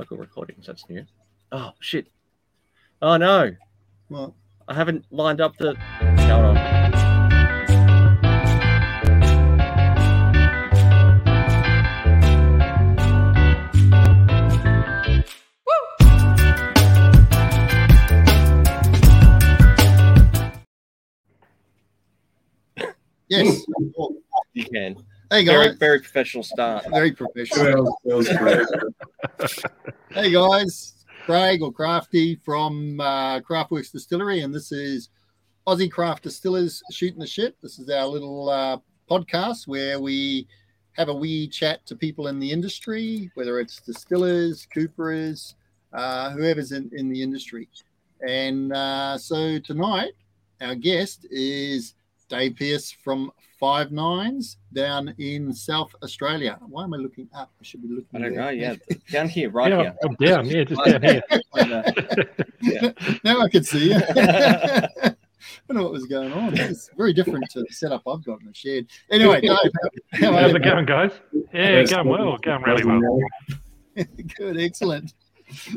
local recordings. That's new. Oh shit! Oh no! Well, I haven't lined up the. Hold on. yes. You can. Hey Very, guys, very professional start. very professional. Hey guys, Craig or Crafty from uh, Craftworks Distillery, and this is Aussie Craft Distillers shooting the shit. This is our little uh, podcast where we have a wee chat to people in the industry, whether it's distillers, cooperers, uh, whoever's in, in the industry. And uh, so tonight, our guest is Dave Pierce from Five Nines down in South Australia. Why am I looking up? I should be looking. I don't there. know. Yeah, down here, right yeah, here. I'm down. Yeah, just down here. On, now I can see you. I don't know what was going on. It's very different to the setup I've got in the shed. Anyway, Dave, how, how How's it going, guys? Yeah, going well. Going really well. Good, excellent.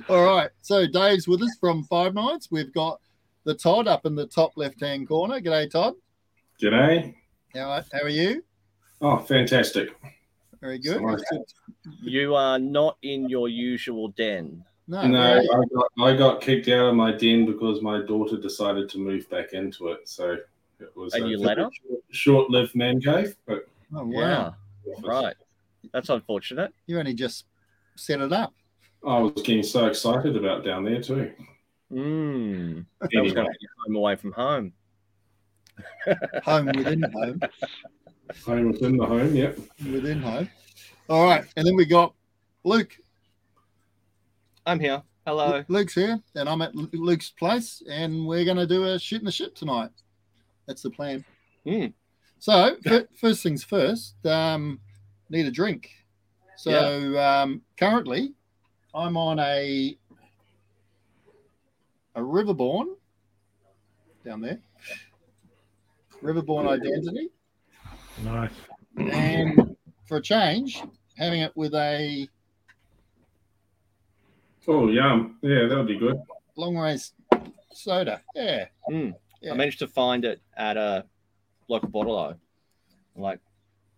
All right, so Dave's with us from Five Nines. We've got the Todd up in the top left-hand corner. G'day, Todd. G'day. How are, how are you? Oh, fantastic. Very good. Sorry. You are not in your usual den. No, No, I got, I got kicked out of my den because my daughter decided to move back into it. So it was And a you let her? short lived man cave. But oh, wow. Yeah, right. That's unfortunate. You only just set it up. I was getting so excited about down there too. Mm. That was Anyway, going to be home away from home. Home within home. home within the home, yep. Within home. All right, and then we got Luke. I'm here. Hello. Luke's here, and I'm at Luke's place, and we're going to do a shit in the shit tonight. That's the plan. Hmm. So, first things first, um, need a drink. So, um, currently, I'm on a a Riverborn down there, Riverborn Identity, Nice. and for a change, having it with a Oh, yum. Yeah, that would be good. Long Rays soda. Yeah, Mm. Yeah. I managed to find it at a local bottle. I'm like,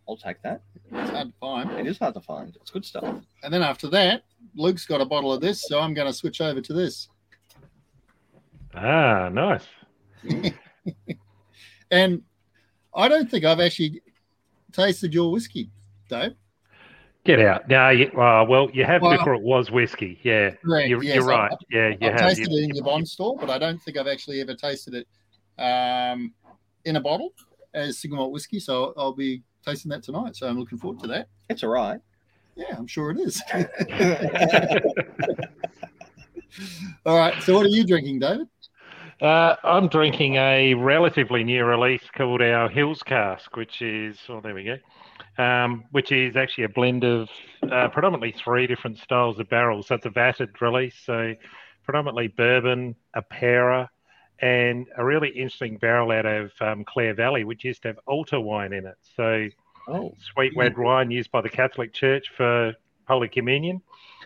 I'll take that. it's hard to find. It is hard to find. It's good stuff. And then after that, Luke's got a bottle of this, so I'm going to switch over to this. Ah, nice. And I don't think I've actually tasted your whiskey, Dave. Get out. No, you, uh, well, you have Well- before it was whiskey. Yeah, Correct. you're, yes, you're I- right. Yeah, you I've have. tasted You- it in your Bond store, but I don't think I've actually ever tasted it um, in a bottle as single malt whiskey. So I'll be tasting that tonight. So I'm looking forward to that. It's all right. Yeah, I'm sure it is. All right. So what are you drinking, David? Uh, I'm drinking a relatively new release called our Hills Cask, which is oh, there we go, um, which is actually a blend of uh, predominantly three different styles of barrels. So it's a vatted release, so predominantly bourbon, apera, and a really interesting barrel out of um, Clare Valley, which used to have altar wine in it. So Oh, sweet red wine used by the Catholic Church for Holy Communion.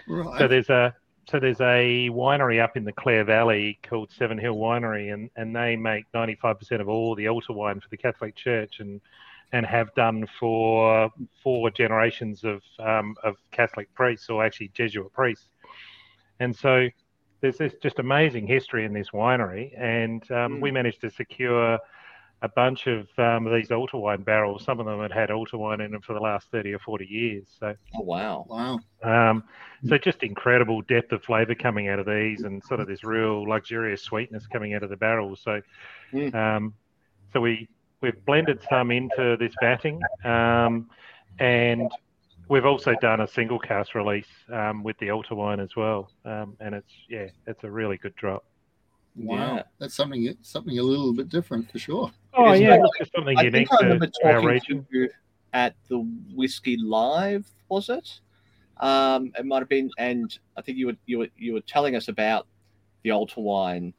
Right. So there's a so there's a winery up in the Clare Valley called Sevenhill Winery, and, and they make 95% of all the altar wine for the Catholic Church, and and have done for four generations of um, of Catholic priests, or actually Jesuit priests. And so there's this just amazing history in this winery, and um, we managed to secure a bunch of um, these altar wine barrels. Some of them had had altar wine in them for the last 30 or 40 years. So oh wow. wow. um, so just incredible depth of flavour coming out of these, and sort of this real luxurious sweetness coming out of the barrels. So, Mm. um, so we we've blended some into this vatting, um, and we've also done a single cask release um, with the altar wine as well. Um, and it's yeah, it's a really good drop. Wow. Yeah. That's something something a little bit different for sure. Oh yeah, something I unique think I remember to our talking region. to you at the Whiskey Live, was it? Um, it might have been, and I think you were you were you were telling us about the altar wine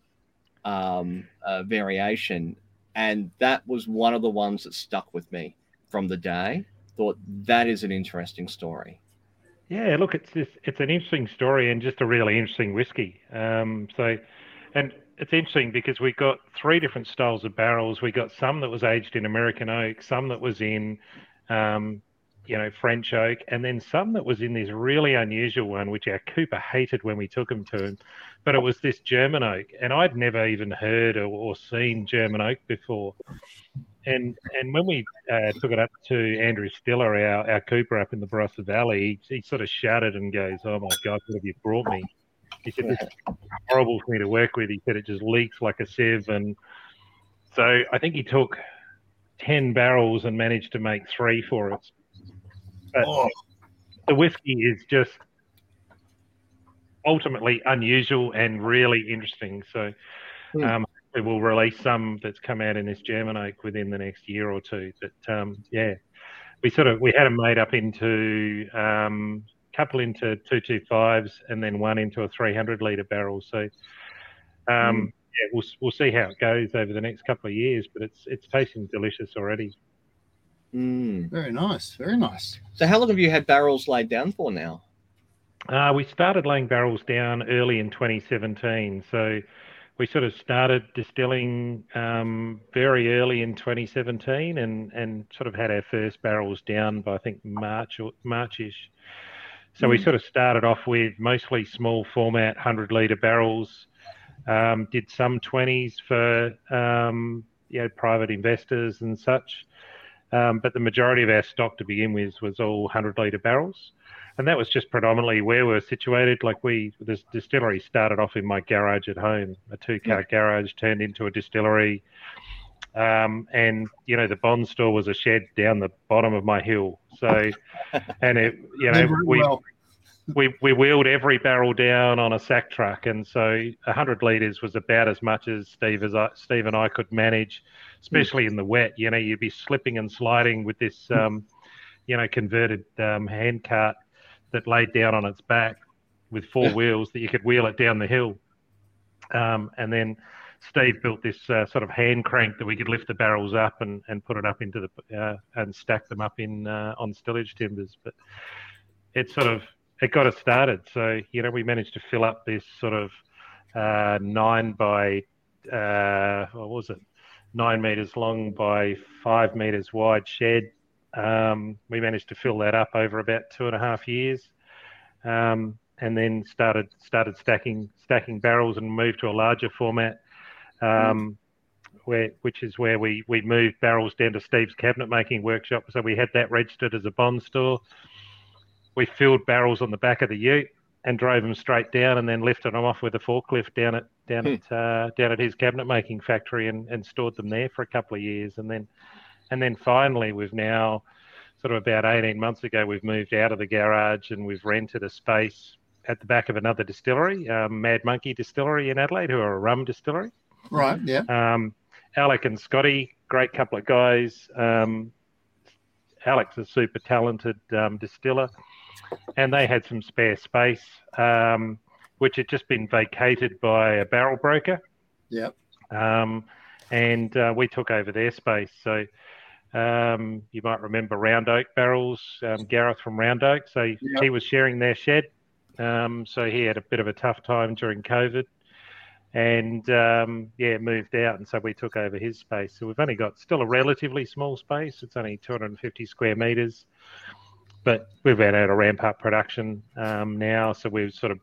um, uh, variation, and that was one of the ones that stuck with me from the day. Thought that is an interesting story. Yeah, look, it's just, it's an interesting story and just a really interesting whiskey. Um, so, and it's interesting because we got three different styles of barrels. We got some that was aged in American oak, some that was in, um, you know, French oak, and then some that was in this really unusual one, which our cooper hated when we took him to him. But it was this German oak, and I'd never even heard or, or seen German oak before. And and when we uh, took it up to Andrew Stiller, our, our cooper up in the Barossa Valley, he, he sort of shouted and goes, "Oh my God, what have you brought me?" He said, "This is horrible for me to work with." He said, "It just leaks like a sieve." And so I think he took ten barrels and managed to make three for us. But Oh, the whiskey is just ultimately unusual and really interesting. So Hmm. um, we will release some that's come out in this German oak within the next year or two. But um, yeah, we sort of we had them made up into um, couple into two two fives and then one into a three hundred liter barrel. So um, yeah, we'll we'll see how it goes over the next couple of years. But it's it's tasting delicious already. Mm. very nice. Very nice. So, how long have you had barrels laid down for now? Uh, we started laying barrels down early in 2017. So we sort of started distilling um, very early in 2017 and, and sort of had our first barrels down by, I think, March or Marchish. So we Mm. sort of started off with mostly small format 100 litre barrels, um, did some 20s for um, you know, private investors and such. Um, but the majority of our stock to begin with was all 100 litre barrels and that was just predominantly where we are situated. Like we, this distillery started off in my garage at home, a two-car garage turned into a distillery, um, and you know the bond store was a shed down the bottom of my hill. So, and it, you know, we well. we we wheeled every barrel down on a sack truck, and so hundred liters was about as much as Steve as I, Steve and I could manage, especially in the wet. You know, you'd be slipping and sliding with this, um, you know, converted um, hand cart that laid down on its back with four Yeah. wheels that you could wheel it down the hill. Um, and then Steve built this uh, sort of hand crank that we could lift the barrels up and, and put it up into the uh, and stack them up in uh, on stillage timbers. But it sort of it got us started. So you know we managed to fill up this sort of uh, nine by uh, what was it nine meters long by five meters wide shed. Um, we managed to fill that up over about two and a half years, um, and then started started stacking stacking barrels and moved to a larger format, um, where which is where we we moved barrels down to Steve's cabinet making workshop. So we had that registered as a bond store. We filled barrels on the back of the Ute and drove them straight down, and then lifted them off with a forklift down at down at uh, down at his cabinet making factory, and, and stored them there for a couple of years, and then and then finally we've now sort of about 18 months ago we've moved out of the garage and we've rented a space at the back of another distillery, um, Mad Monkey Distillery in Adelaide, who are a rum distillery. Right. Yeah. Um, Alec and Scotty, great couple of guys. Um, Alec's a super talented um, distiller, and they had some spare space, um, which had just been vacated by a barrel broker. Yep. Um, and uh, we took over their space. So um, you might remember Round Oak Barrels, um, Gareth from Round Oak. So Yep. he was sharing their shed. Um, so he had a bit of a tough time during COVID and um, yeah, moved out. And so we took over his space. So we've only got still a relatively small space. It's only 250 square meters, but we've been able to ramp up production um, now. So we've sort of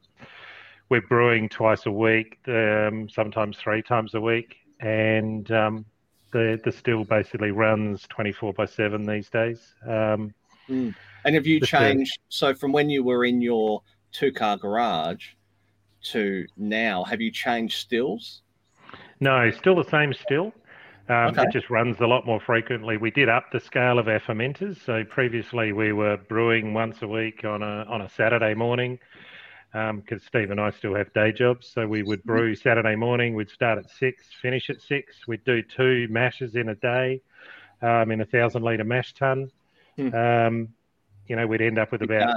we're brewing twice a week, um, sometimes three times a week, and um, the the still basically runs 24 by seven these days. Um, And have you changed? So from when you were in your two car garage to now, have you changed stills? No, still the same still. Um, Okay. It just runs a lot more frequently. We did up the scale of our fermenters. So previously we were brewing once a week on a on a Saturday morning because Steve and I still have day jobs. So we would brew Saturday morning. We'd start at six, finish at six. We'd do two mashes in a day um, in a thousand litre mash tun. Um, you know, we'd end up with about.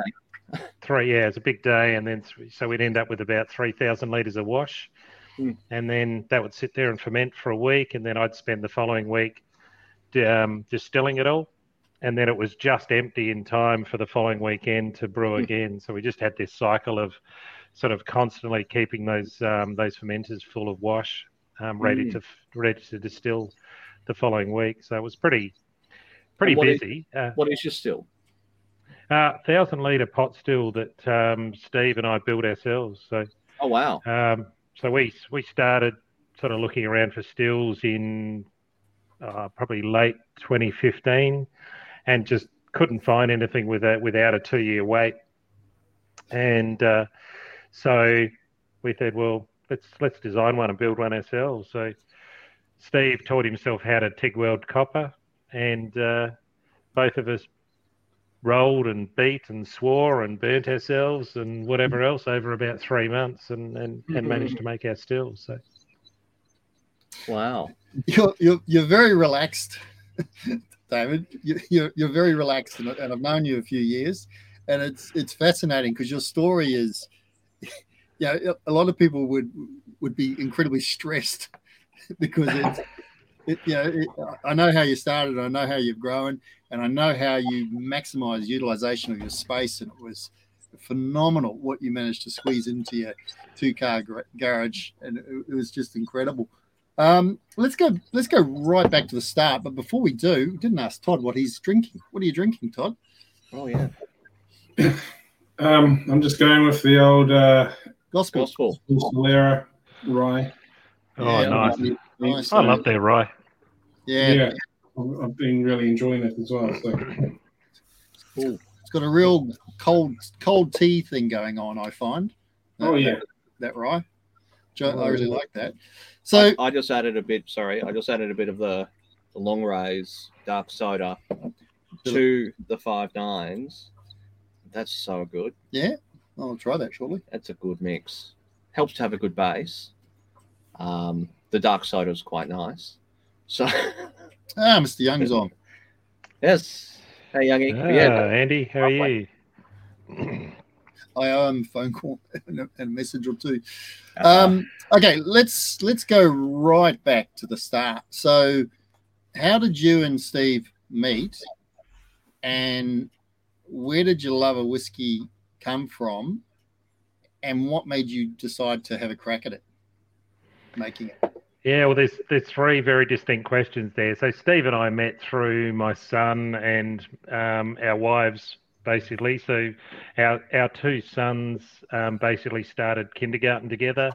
Three. Yeah, it's a big day, and then th- so we'd end up with about three thousand liters of wash, Hmm. and then that would sit there and ferment for a week, and then I'd spend the following week um, distilling it all, and then it was just empty in time for the following weekend to brew Hmm. again. So we just had this cycle of sort of constantly keeping those um, those fermenters full of wash, um, ready Mm. to ready to distill the following week. So it was pretty pretty what is- busy. uh, What is your still? Uh, thousand liter pot still that um, Steve and I built ourselves. So Oh wow. um, so we we started sort of looking around for stills in uh, probably late 2015, and just couldn't find anything with a, without a two year wait. And uh, so we said, well, let's let's design one and build one ourselves. So Steve taught himself how to TIG weld copper, and uh, both of us rolled and beat and swore and burnt ourselves and whatever mm-hmm. else over about three months and, and, and mm-hmm. managed to make our stills. So Wow. You're you're, you're very relaxed, David. You, you're you're very relaxed, and, and I've known you a few years, and it's it's fascinating because your story is, yeah, a lot of people would would be incredibly stressed because it's. It, you know, it, I know how you started. I know how you've grown, and I know how you maximise utilization of your space. And it was phenomenal what you managed to squeeze into your two-car garage, and it, it was just incredible. Um, let's go. Let's go right back to the start. But before we do, we didn't ask Todd what he's drinking. What are you drinking, Todd? Oh yeah. Um, I'm just going with the old uh, Gospel. Gospel. Solera rye. oh, Yeah, nice. Nice. I love their rye. Yeah, Yeah, I've I've been really enjoying it as well. So Cool. it's got a real cold cold tea thing going on. I find. Oh, yeah. that, that rye. Jo- I Oh, really yeah. like that. So I just added a bit. Sorry, I just added a bit of the, the long rays dark soda to the five nines. That's so good. Yeah, I'll try that shortly. That's a good mix. Helps to have a good base. Um, the dark soda is quite nice. So Ah, Mr. Young's on. yes. Hey Youngie. Ah, Yeah. Andy, how are you? I owe him a phone call and a, and a message or two. Um, okay, let's let's go right back to the start. So, how did you and Steve meet, and where did your love of whiskey come from, and what made you decide to have a crack at it, making it? Yeah, well, there's there's three very distinct questions there. So Steve and I met through my son and um, our wives, basically. So our our two sons um, basically started kindergarten together.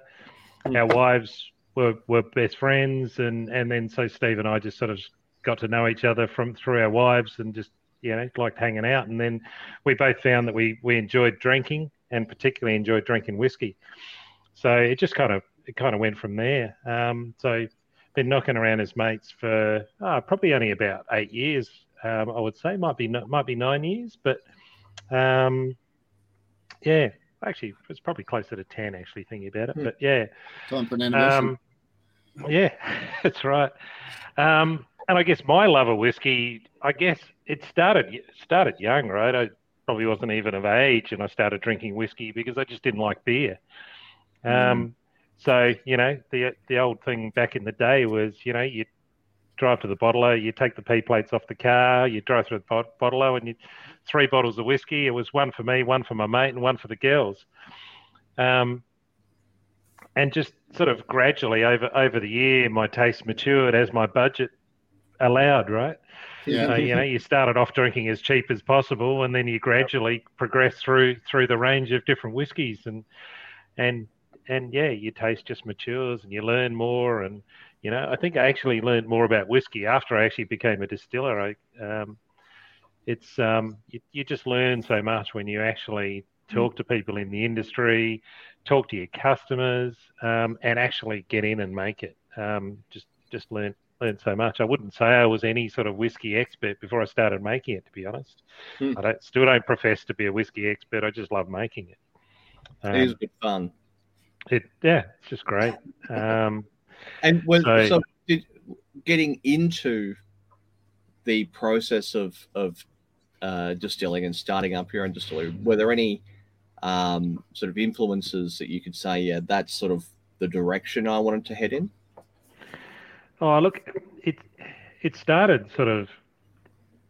Our wives were, were best friends, and and then so Steve and I just sort of got to know each other from through our wives, and just you know liked hanging out. And then we both found that we we enjoyed drinking, and particularly enjoyed drinking whiskey. So it just kind of it kind of went from there. Um, so been knocking around as mates for oh, probably only about eight years. Um, I would say might be might be nine years, but um, yeah, actually it's probably closer to ten. Actually thinking about it, Hmm. but yeah, Time for an anniversary. um, yeah, that's right. Um, and I guess my love of whiskey, I guess it started started young, right? I probably wasn't even of age, and I started drinking whiskey because I just didn't like beer. Um, so you know, the the old thing back in the day was, you know, you drive to the bottler, you take the P plates off the car, you drive through the bot- bottler, and you three bottles of whiskey. It was one for me, one for my mate, and one for the girls. Um, and just sort of gradually over over the year, my taste matured as my budget allowed. Right. yeah, So, you know, you started off drinking as cheap as possible, and then you gradually progress through through the range of different whiskies, and and and yeah, your taste just matures, and you learn more. And you know, I think I actually learned more about whiskey after I actually became a distiller. I, um, it's um, you, you just learn so much when you actually talk to people in the industry, talk to your customers, um, and actually get in and make it. Um, just just learn learned so much. I wouldn't say I was any sort of whiskey expert before I started making it. To be honest, Hmm. I don't still don't profess to be a whiskey expert. I just love making it. It is Um, good fun. It yeah, it's just great. Um, And when, So- so, did, getting into the process of of uh, distilling and starting up your own distillery, were there any um, sort of influences that you could say, yeah, that's sort of the direction I wanted to head in? Oh, look, it it started sort of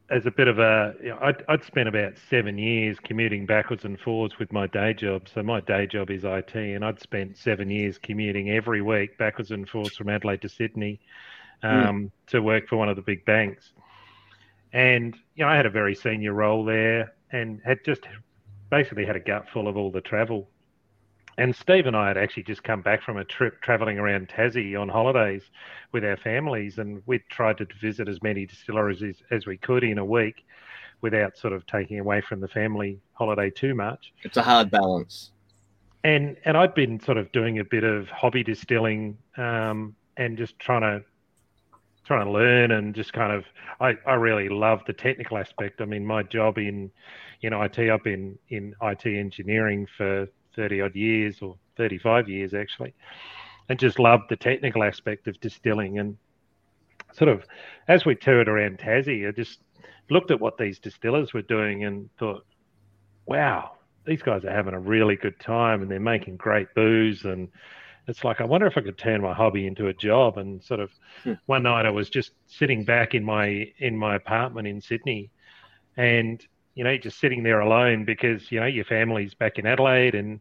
as a bit of a, you know, I'd, I'd spent about seven years commuting backwards and forwards with my day job. So my day job is IT, and I'd spent seven years commuting every week backwards and forwards from Adelaide to Sydney um, mm. to work for one of the big banks. And you know, I had a very senior role there, and had just basically had a gut full of all the travel. And Steve and I had actually just come back from a trip traveling around Tassie on holidays with our families, and we'd tried to visit as many distilleries as, as we could in a week without sort of taking away from the family holiday too much. It's a hard balance. And and I'd been sort of doing a bit of hobby distilling um, and just trying to trying to learn and just kind of I, I really love the technical aspect. I mean, my job in in IT, I've been in IT engineering for 30 odd years or 35 years actually, and just loved the technical aspect of distilling. And sort of as we toured around Tassie, I just looked at what these distillers were doing and thought, wow, these guys are having a really good time and they're making great booze. And it's like, I wonder if I could turn my hobby into a job. And sort of hmm. one night I was just sitting back in my in my apartment in Sydney and you know, just sitting there alone because, you know, your family's back in Adelaide and,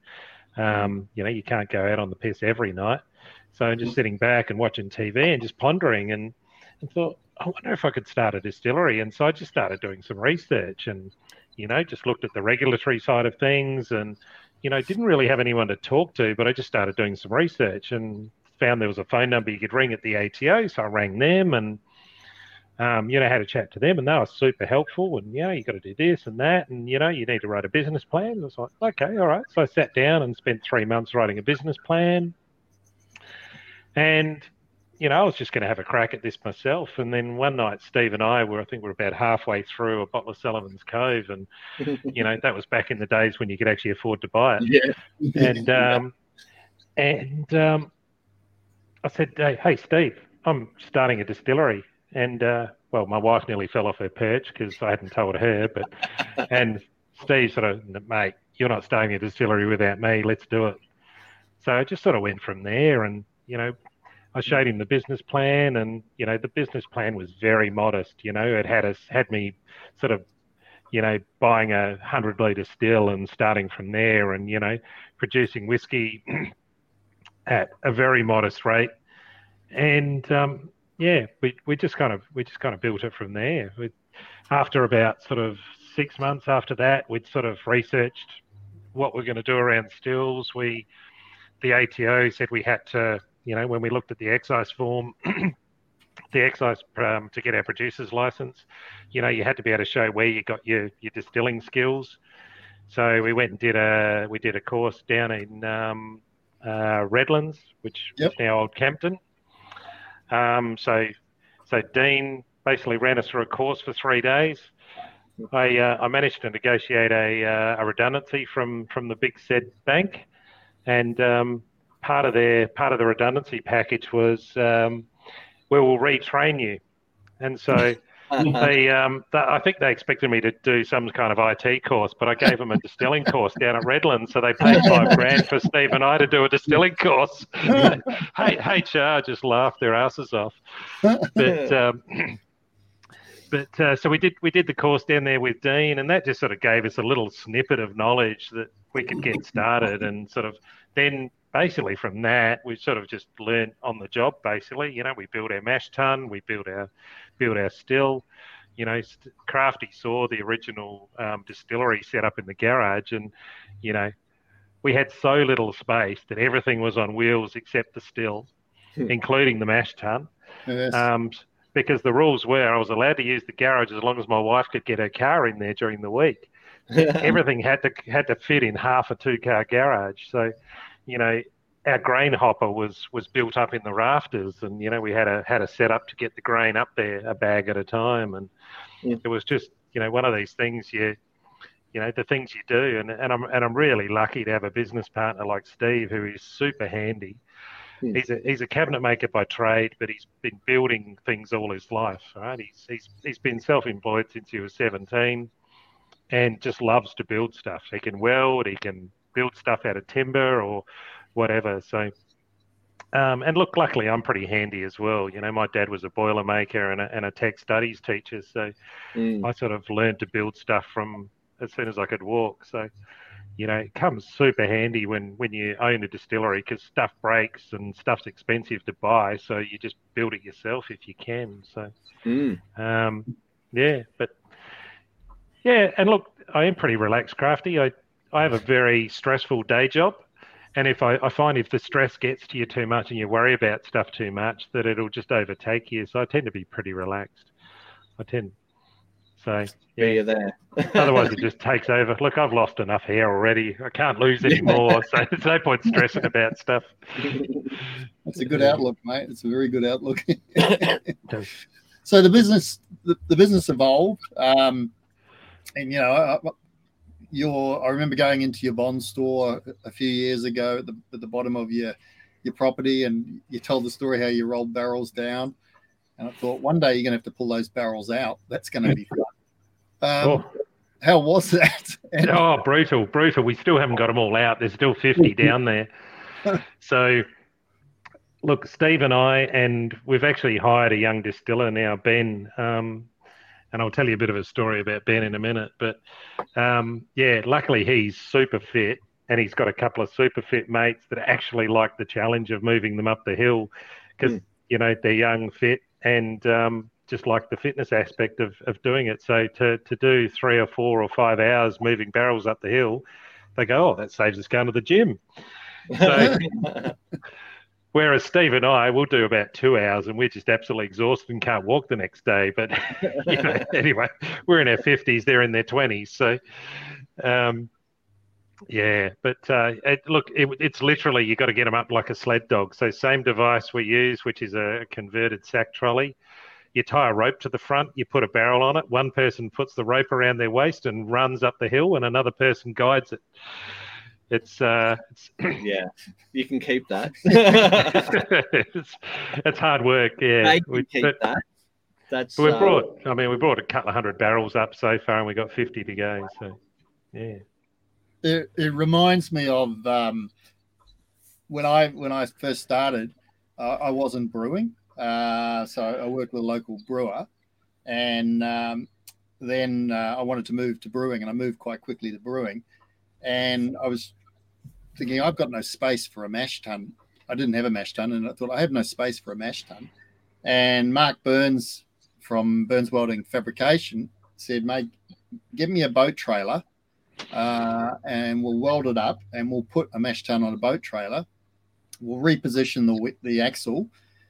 um, you know, you can't go out on the piss every night. So just mm-hmm. sitting back and watching TV and just pondering and, and thought, I wonder if I could start a distillery. And so I just started doing some research and, you know, just looked at the regulatory side of things and, you know, didn't really have anyone to talk to, but I just started doing some research and found there was a phone number you could ring at the ATO. So I rang them and, um, you know, had a chat to them and they were super helpful. And, you know, you got to do this and that. And, you know, you need to write a business plan. I was like, okay, all right. So I sat down and spent three months writing a business plan. And, you know, I was just going to have a crack at this myself. And then one night, Steve and I were, I think, we're about halfway through a bottle of Sullivan's Cove. And, you know, that was back in the days when you could actually afford to buy it. Yeah. and, um, and um, I said, hey, hey, Steve, I'm starting a distillery and uh, well, my wife nearly fell off her perch because I hadn't told her. But and Steve sort of, mate, you're not staying starting a distillery without me. Let's do it. So I just sort of went from there, and you know, I showed him the business plan, and you know, the business plan was very modest. You know, it had us had me sort of, you know, buying a hundred liter still and starting from there, and you know, producing whiskey at a very modest rate, and um, yeah, we, we just kind of we just kind of built it from there. We, after about sort of six months after that, we'd sort of researched what we're going to do around stills. We the ATO said we had to, you know, when we looked at the excise form, the excise um, to get our producer's license, you know, you had to be able to show where you got your your distilling skills. So we went and did a we did a course down in um, uh, Redlands, which yep. is now Old Kempton. Um, so, so Dean basically ran us through a course for three days. I, uh, I managed to negotiate a, uh, a redundancy from, from the big said bank, and um, part of their part of the redundancy package was um, we will retrain you, and so they, um, they, I think they expected me to do some kind of IT course, but I gave them a distilling course down at Redlands, so they paid five grand for Steve and I to do a distilling course. hey, HR just laughed their asses off, but. Um, but uh, so we did we did the course down there with Dean, and that just sort of gave us a little snippet of knowledge that we could get started, and sort of then basically from that we sort of just learned on the job. Basically, you know, we built our mash tun, we built our built our still. You know, Crafty saw the original um, distillery set up in the garage, and you know, we had so little space that everything was on wheels except the still, hmm. including the mash tun. Yes. Um, because the rules were I was allowed to use the garage as long as my wife could get her car in there during the week. Everything had to had to fit in half a two car garage. So, you know, our grain hopper was was built up in the rafters, and you know we had a had a setup to get the grain up there a bag at a time, and yeah. it was just you know one of these things you you know the things you do, and and I'm and I'm really lucky to have a business partner like Steve who is super handy. Yeah. He's a he's a cabinet maker by trade, but he's been building things all his life. Right? He's he's he's been self-employed since he was 17, and just loves to build stuff. He can weld, he can build stuff out of timber or whatever. So um, and look, luckily, I'm pretty handy as well. You know, my dad was a boiler maker and a, and a tech studies teacher, so Mm. I sort of learned to build stuff from as soon as I could walk. So, you know, it comes super handy when when you own a distillery because stuff breaks and stuff's expensive to buy. So you just build it yourself if you can. So, Mm. um, yeah, but yeah, and look, I am pretty relaxed, crafty. I I have a very stressful day job. And if I, I find if the stress gets to you too much and you worry about stuff too much, that it'll just overtake you. So I tend to be pretty relaxed. I tend so Yeah, you're there. Otherwise, it just takes over. Look, I've lost enough hair already. I can't lose any more. So there's no point stressing about stuff. That's a good outlook, mate. It's a very good outlook. so the business, the, the business evolved, um, and you know, I, I- your I remember going into your bond store a few years ago at the at the bottom of your your property, and you told the story how you rolled barrels down, and I thought one day you're going to have to pull those barrels out. That's going to be fun. Um, Oh, How was that? And- oh, brutal, brutal. We still haven't got them all out. There's still 50 down there. So, look, Steve and I, and we've actually hired a young distiller now, Ben. Um, and I'll tell you a bit of a story about Ben in a minute. But um, yeah, luckily he's super fit and he's got a couple of super fit mates that actually like the challenge of moving them up the hill because, Mm. you know, they're young, fit, and um, just like the fitness aspect of, of doing it. So to, to do three or four or five hours moving barrels up the hill, they go, oh, that saves us going to the gym. So, Whereas Steve and I, we'll do about two hours and we're just absolutely exhausted and can't walk the next day. But you know, anyway, we're in our 50s, they're in their 20s. So, um, yeah, but uh, it, look, it, it's literally you've got to get them up like a sled dog. So, same device we use, which is a converted sack trolley. You tie a rope to the front, you put a barrel on it. One person puts the rope around their waist and runs up the hill, and another person guides it. It's uh, it's yeah, you can keep that. it's, it's hard work, yeah. We, keep but that. That's we uh, brought, I mean, we brought a couple of hundred barrels up so far, and we got fifty to go. So, yeah, it, it reminds me of um, when I when I first started. Uh, I wasn't brewing, uh, so I worked with a local brewer, and um, then uh, I wanted to move to brewing, and I moved quite quickly to brewing, and I was thinking I've got no space for a mash tun. I didn't have a mash tun, and I thought I have no space for a mash tun. And Mark Burns from Burns Welding Fabrication said, "Mate, give me a boat trailer." uh, and we'll weld it up and we'll put a mash tun on a boat trailer. We'll reposition the the axle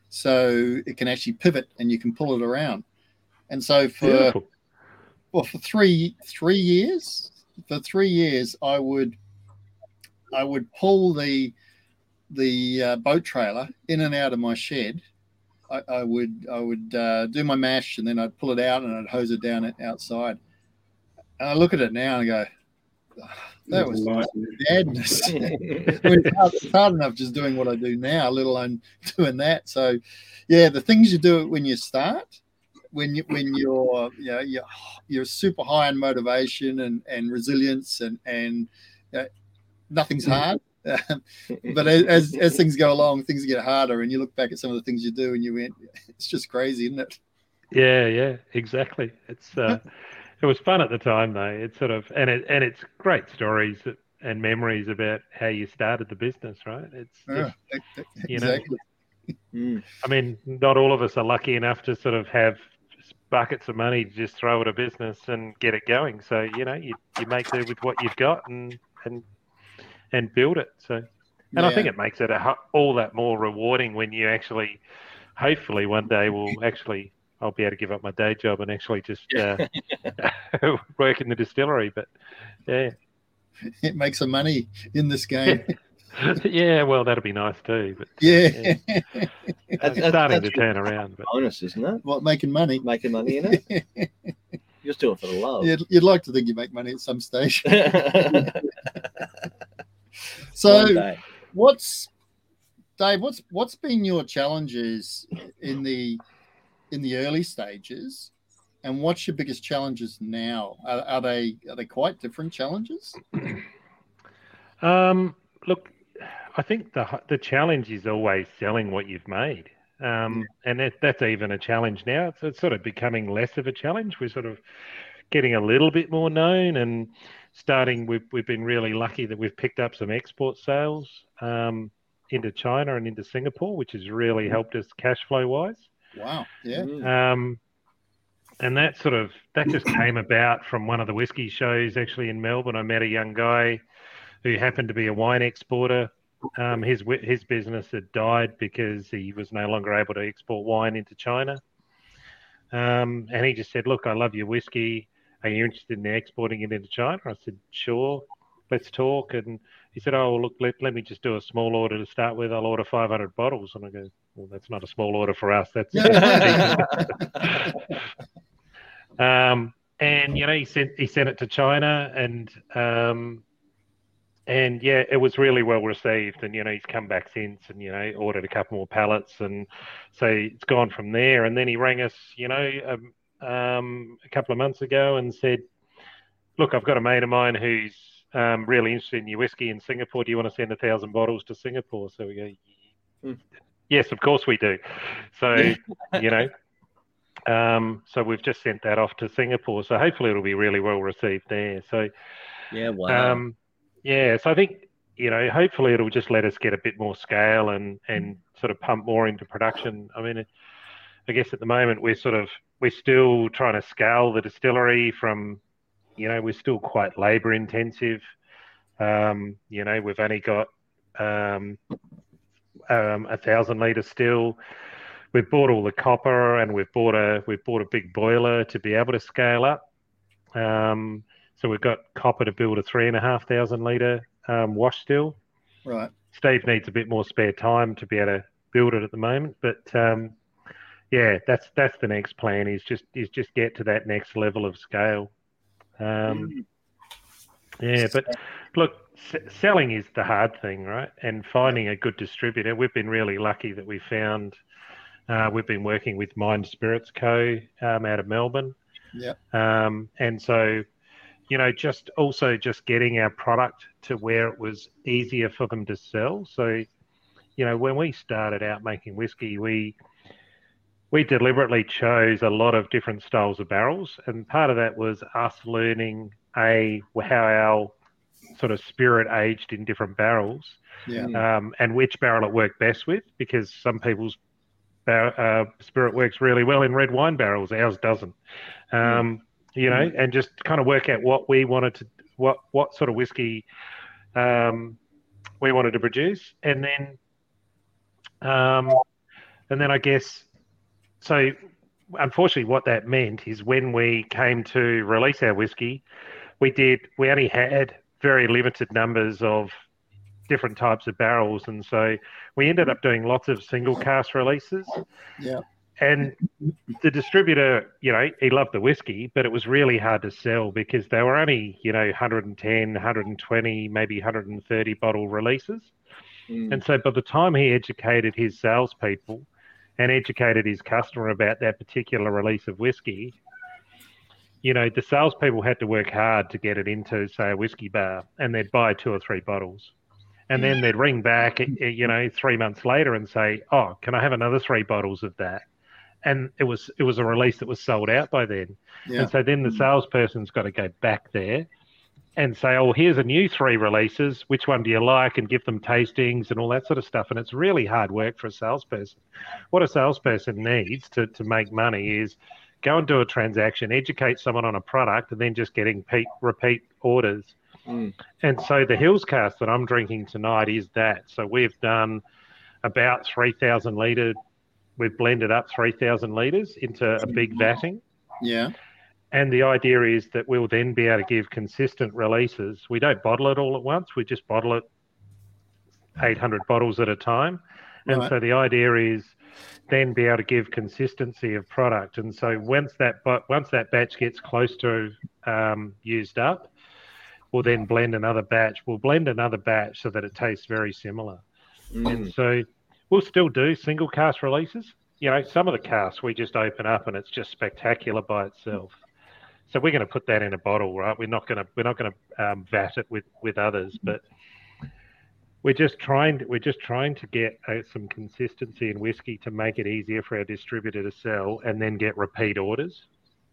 so it can actually pivot and you can pull it around. And so for beautiful. well for three three years for three years I would I would pull the the uh, boat trailer in and out of my shed. I, I would I would uh, do my mash and then I'd pull it out and I'd hose it down it outside. And I look at it now and I go, "Ah, that was madness. I mean, it's, hard, it's hard enough just doing what I do now, let alone doing that. So, yeah, the things you do when you start, when you when you're you know you're, you're super high in motivation and and resilience and and uh, nothing's hard. but as as things go along, things get harder, and you look back at some of the things you do, and you went, "It's just crazy, isn't it?" Yeah, yeah, exactly. It's uh, it was fun at the time though. It's sort of and it and it's great stories and memories about how you started the business, right? It's Yeah, just, ex- you know. Mm. I mean, not all of us are lucky enough to sort of have buckets of money to just throw at a business and get it going. So you know, you you make do with what you've got and and and build it. So and I think it makes it a, all that more rewarding when you actually, hopefully, one day will actually. I'll be able to give up my day job and actually just uh, work in the distillery. But yeah, it makes some money in this game. yeah, well, that'll be nice too. But yeah. it's That's- starting to turn around. But bonus, isn't it? what making money? Making money in it. You just do it for the love. You'd, you'd like to think you make money at some stage. So, what's Dave? What's what's been your challenges in the in the early stages, and what's your biggest challenges now? Are, are they are they quite different challenges? Um, look, I think the the challenge is always selling what you've made, um, and that, that's even a challenge now. It's, it's sort of becoming less of a challenge. We're sort of getting a little bit more known and starting. We've we've been really lucky that we've picked up some export sales um, into China and into Singapore, which has really helped us cash flow wise. Wow. Yeah. Um, and that sort of that just came about from one of the whiskey shows actually in Melbourne. I met a young guy who happened to be a wine exporter. Um, his his business had died because he was no longer able to export wine into China. Um, and he just said, "Look, I love your whiskey. Are you interested in exporting it into China?" I said, "Sure, let's talk." And he said, "Oh, look, let, let me just do a small order to start with. I'll order 500 bottles." And I go, "Well, that's not a small order for us. That's." um, and you know, he sent he sent it to China, and um, and yeah, it was really well received. And you know, he's come back since, and you know, ordered a couple more pallets, and so it's gone from there. And then he rang us, you know, um, um, a couple of months ago, and said, "Look, I've got a mate of mine who's um, really interested in your whiskey in Singapore. Do you want to send a thousand bottles to Singapore?" So we go, Mm. "Yes, of course we do." So you know. Um, so we've just sent that off to Singapore. So hopefully it'll be really well received there. So Yeah, wow. Yeah, so I think you know, hopefully it'll just let us get a bit more scale and and sort of pump more into production. I mean, I guess at the moment we're sort of we're still trying to scale the distillery from, you know, we're still quite labour intensive. Um, you know, we've only got um, um, a thousand litre still. We've bought all the copper and we've bought a we've bought a big boiler to be able to scale up. Um, so we've got copper to build a three and a half thousand litre um, wash still. Right. Steve needs a bit more spare time to be able to build it at the moment, but um, yeah, that's that's the next plan. Is just is just get to that next level of scale. Um, yeah, but look, s- selling is the hard thing, right? And finding a good distributor. We've been really lucky that we found. Uh, we've been working with Mind Spirits Co. Um, out of Melbourne. Yep. Um, and so, you know, just also just getting our product to where it was easier for them to sell. So, you know, when we started out making whiskey, we we deliberately chose a lot of different styles of barrels, and part of that was us learning a how our sort of spirit aged in different barrels, Yeah. um, and which barrel it worked best with, because some people's bar- uh, spirit works really well in red wine barrels, ours doesn't. Um, you know, and just kind of work out what we wanted to, what what sort of whiskey um, we wanted to produce, and then, um, and then I guess, so unfortunately, what that meant is when we came to release our whiskey, we did we only had very limited numbers of different types of barrels, and so we ended up doing lots of single cask releases. Yeah. And the distributor, you know, he loved the whiskey, but it was really hard to sell because they were only, you know, 110, 120, maybe 130 bottle releases. Mm. And so by the time he educated his salespeople and educated his customer about that particular release of whiskey, you know, the salespeople had to work hard to get it into, say, a whiskey bar, and they'd buy two or three bottles. And then they'd ring back, eh, eh, you know, three months later and say, "Oh, can I have another three bottles of that?" And it was it was a release that was sold out by then. Yeah. And so then the salesperson's got to go back there and say, "Oh, here's a new three releases. Which one do you like?" And give them tastings and all that sort of stuff. And it's really hard work for a salesperson. What a salesperson needs to to make money is go and do a transaction, educate someone on a product, and then just getting repeat repeat orders. Mm. And so the Hills cask that I'm drinking tonight is that. So we've done about 3,000 litre. We've blended up 3,000 litres into a big vatting. Yeah. And the idea is that we'll then be able to give consistent releases. We don't bottle it all at once. We just bottle it 800 bottles at a time. And Right. so the idea is then be able to give consistency of product. And so once that once that batch gets close to um, used up, we'll then blend another batch. We'll blend another batch so that it tastes very similar. Mm. And so we'll still do single cask releases. You know, some of the casts we just open up and it's just spectacular by itself. So we're going to put that in a bottle, right? We're not going to we're not going to um, vat it with with others, but we're just trying to, we're just trying to get uh, some consistency in whiskey to make it easier for our distributor to sell and then get repeat orders.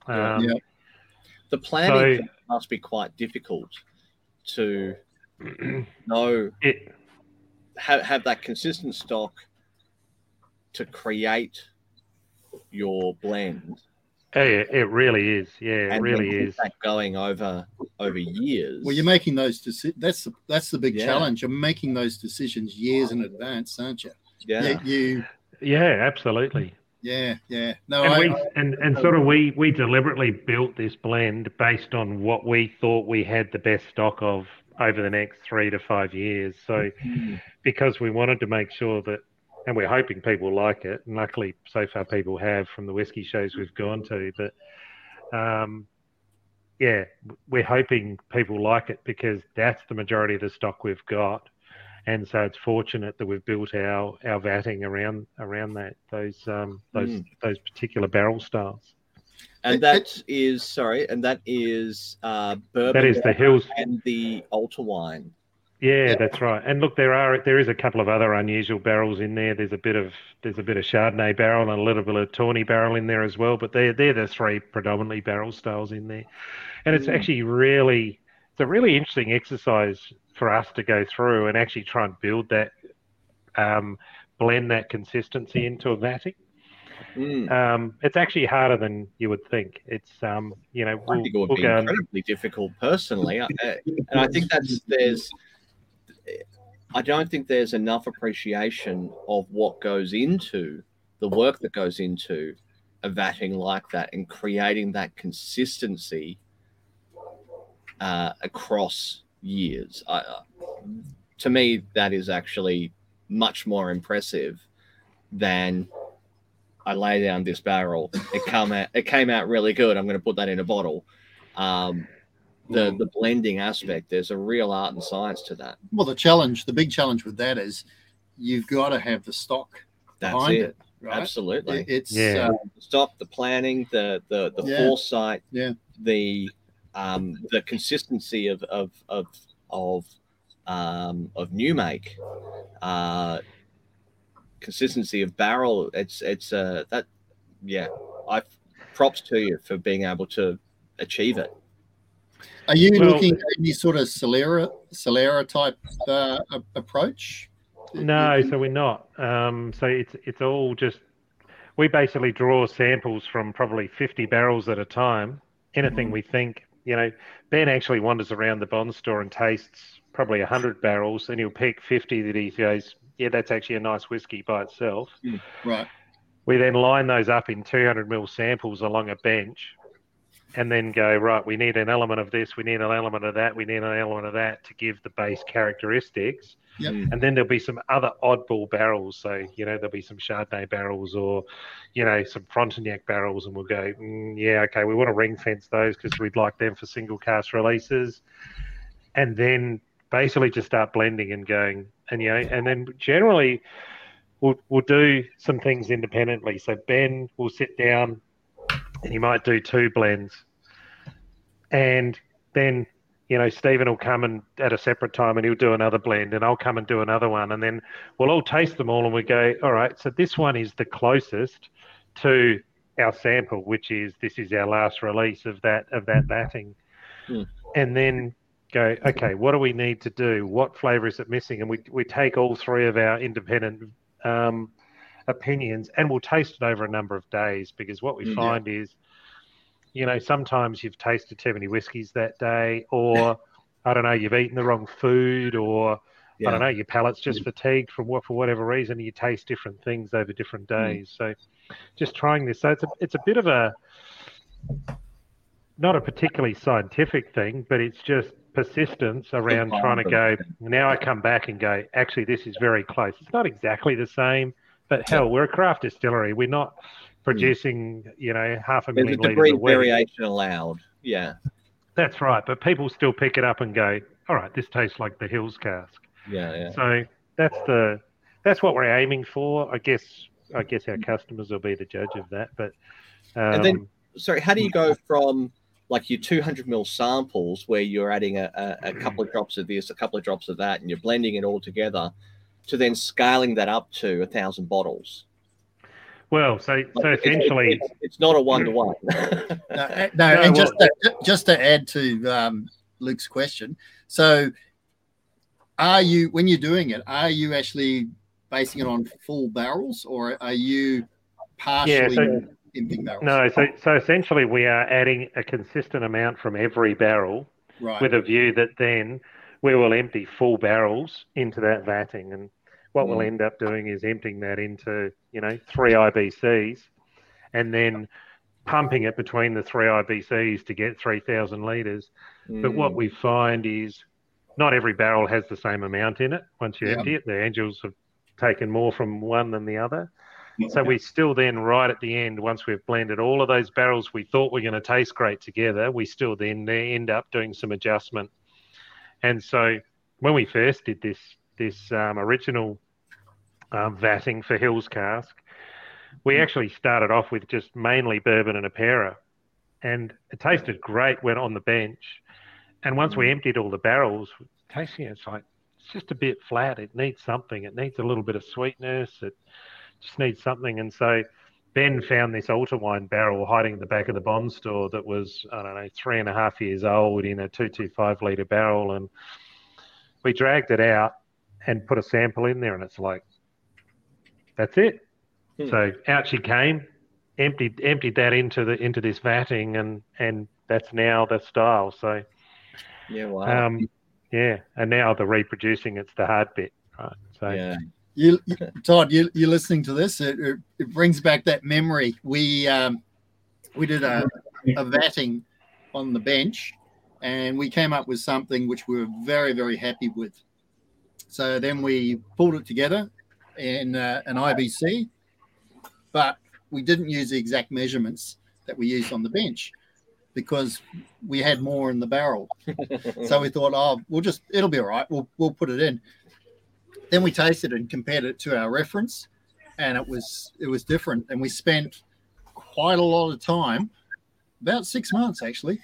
Um, Yeah. The planning So- must be quite difficult to know it, have, have that consistent stock to create your blend it, it really is. Yeah, it and really then is. that going over over years. Well, you're making those decisions. That's the, that's the big Yeah. challenge. You're making those decisions years in advance, aren't you? yeah. You, you Yeah, absolutely. yeah, yeah. No, and I, we and, and sort of we we deliberately built this blend based on what we thought we had the best stock of over the next three to five years. So Mm. because we wanted to make sure that and we're hoping people like it and luckily so far people have from the whiskey shows we've gone to but um yeah we're hoping people like it because that's the majority of the stock we've got and so it's fortunate that we've built our our vatting around around that those um those Mm. those particular barrel styles And It- that is sorry, and that is uh, bourbon that is the hills and the altar wine. Yeah, Yeah. that's right. And look, there are there is a couple of other unusual barrels in there. There's a bit of there's a bit of Chardonnay barrel and a little bit of Tawny barrel in there as well. But they're they're the three predominantly barrel styles in there. And it's Mm. actually really it's a really interesting exercise for us to go through and actually try and build that um, blend that consistency into a vatting. Mm. Um, it's actually harder than you would think. It's um, you know I we'll, think it would we'll be and- incredibly difficult personally, uh, and I think that's there's. I don't think there's enough appreciation of what goes into the work that goes into a vatting like that and creating that consistency uh, across years. I, uh, to me, that is actually much more impressive than I lay down this barrel. It come out. It came out really good. I'm going to put that in a bottle. Um, the the blending aspect. There's a real art and science to that. well, the challenge, the big challenge with that is you've got to have the stock That's behind it. it, right? Absolutely. It- It's Yeah. uh, the stock, the planning, the the the Yeah. foresight, Yeah. the um, the consistency of of of of um, of new make, uh, consistency of barrel. It's it's uh, that yeah. I props to you for being able to achieve it. Are you Well- looking at any sort of Solera, Solera type uh, a- approach? No, so we're not. Um, so it's it's all just we basically draw samples from probably 50 barrels at a time. Anything we think, you know, Ben actually wanders around the bond store and tastes probably 100 barrels, and he'll pick 50 that he goes, yeah, that's actually a nice whiskey by itself. Right. We then line those up in 200 ml samples along a bench, and then go right. We need an element of this. We need an element of that. We need an element of that to give the base characteristics. Yep. Mm. And then there'll be some other oddball barrels. So you know there'll be some Chardonnay barrels or, you know, some Frontignac barrels, and we'll go, mm, yeah, okay, we want to ring fence those because we'd like them for single cask releases, and then basically just start blending and going, and you know, and then generally we'll we'll do some things independently. So Ben will sit down and he might do two blends. And then, you know, Stephen will come and at a separate time and he'll do another blend and I'll come and do another one. And then we'll all taste them all and we go, all right, so this one is the closest to our sample, which is this is our last release of that of that vatting. Hmm. And then go, okay, what do we need to do? What flavour is it missing? And we, we take all three of our independent um, opinions and we'll taste it over a number of days because what we Mm, yeah. find is, you know, sometimes you've tasted too many whiskies that day, or I don't know, you've eaten the wrong food, or Yeah. I don't know, your palate's just fatigued from what for whatever reason. You taste different things over different days. So, just trying this. So it's a it's a bit of a not a particularly scientific thing, but it's just persistence around trying to go. Now I come back and go. Actually, this is very close. It's not exactly the same, but hell, we're a craft distillery. We're not producing, you know, half a There's a million liters a week. variation allowed. Yeah. That's right. But people still pick it up and go, all right, this tastes like the Hills cask. Yeah. Yeah. So that's the that's what we're aiming for. I guess I guess our customers will be the judge of that. But um, And then- Sorry, how do you go from like your 200 mil samples where you're adding a, a, a couple of drops of this, a couple of drops of that, and you're blending it all together to then scaling that up to a thousand bottles. Well, so so Like, it- essentially, it- it's, it's not a one to one. No, no, No, and well- just to, just to add to um, Luke's question, so are you when you're doing it, are you actually basing it on full barrels, or are you partially so- no. So so essentially, we are adding a consistent amount from every barrel right. with a view that then we will empty full barrels into that vatting. And what we'll Mm. end up doing is emptying that into, you know, three IBCs and then pumping it between the three IBCs to get 3,000 litres. But Mm. what we find is not every barrel has the same amount in it once you Yeah. empty it. The angels have taken more from one than the other. So we still then, right at the end, once we've blended all of those barrels we thought were going to taste great together, we still then end up doing some adjustment. And so when we first did this this um, original um, vatting for Hills Cask, we actually started off with just mainly bourbon and apera, and it tasted great when on the bench. And once we emptied all the barrels, tasting it, it's like it's just a bit flat. It needs something. It needs a little bit of sweetness. It just needs something. And so Ben found this altar wine barrel hiding at the back of the bond store that was, I don't know, three and a half years old in a 225 litre barrel. And we dragged it out and put a sample in there. And it's like, that's it. Hmm. So out she came, emptied emptied that into the into this vatting, and and that's now the style. So yeah, wow. um, yeah, and now the reproducing, it's the hard bit, right? So yeah. You, you- Todd, you, you're listening to this. It, it, it brings back that memory. We um, we did a, a vatting on the bench, and we came up with something which we were very very happy with. So then we pulled it together in uh, an IBC, but we didn't use the exact measurements that we used on the bench because we had more in the barrel. So we thought, oh, we'll just it'll be all right. We'll we'll put it in. Then we tasted it and compared it to our reference, and it was it was different. And we spent quite a lot of time, about six months actually,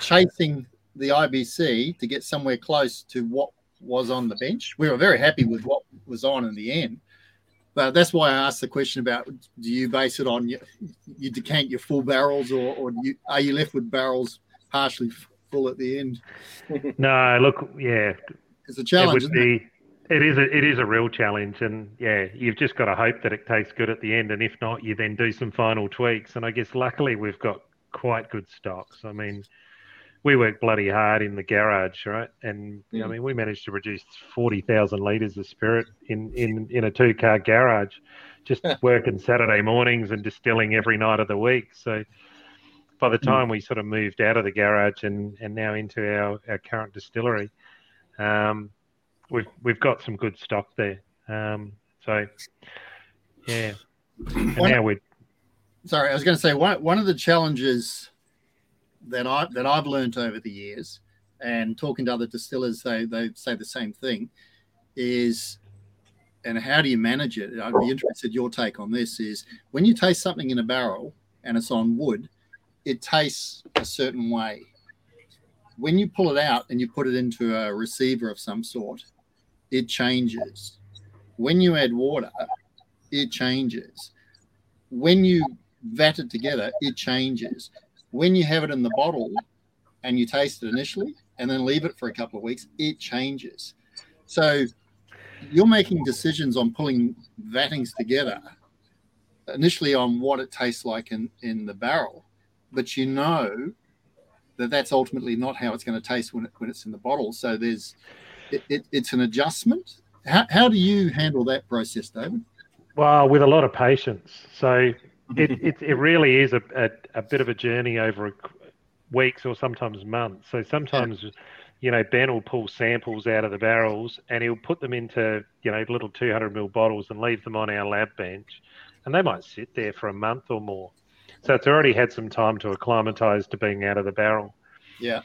chasing the IBC to get somewhere close to what was on the bench. We were very happy with what was on in the end. But that's why I asked the question about do you base it on you, you decant your full barrels or, or you, are you left with barrels partially full at the end? no, look, yeah, It's a it challenge. it? It is a it is a real challenge, and yeah, you've just got to hope that it tastes good at the end, and if not, you then do some final tweaks. And I guess luckily we've got quite good stocks. I mean, we work bloody hard in the garage, right? And I Mm. mean, we managed to produce forty thousand liters of spirit in in in a two car garage, just working Saturday mornings and distilling every night of the week. So by the time we sort of moved out of the garage and and now into our our current distillery. Um, we've we've got some good stock there. Um, so yeah, and One- now we're sorry, I was going to say one one of the challenges that I that I've learned over the years, and talking to other distillers, they they say the same thing, is, and how do you manage it? I'd be interested your take on this. Is when you taste something in a barrel and it's on wood, it tastes a certain way. When you pull it out and you put it into a receiver of some sort, it changes. When you add water, it changes. When you vat it together, it changes. When you have it in the bottle and you taste it initially and then leave it for a couple of weeks, it changes. So you're making decisions on pulling vattings together initially on what it tastes like in, in the barrel, but you know that that's ultimately not how it's going to taste when, it, when it's in the bottle. So there's it, it, it's an adjustment. How, how do you handle that process, David? well with a lot of patience. So it it, it really is a, a, a bit of a journey over weeks or sometimes months. So sometimes. You know, Ben will pull samples out of the barrels and he'll put them into, you know, little 200 ml bottles and leave them on our lab bench. And they might sit there for a month or more. So it's already had some time to acclimatise to being out of the barrel. Yeah.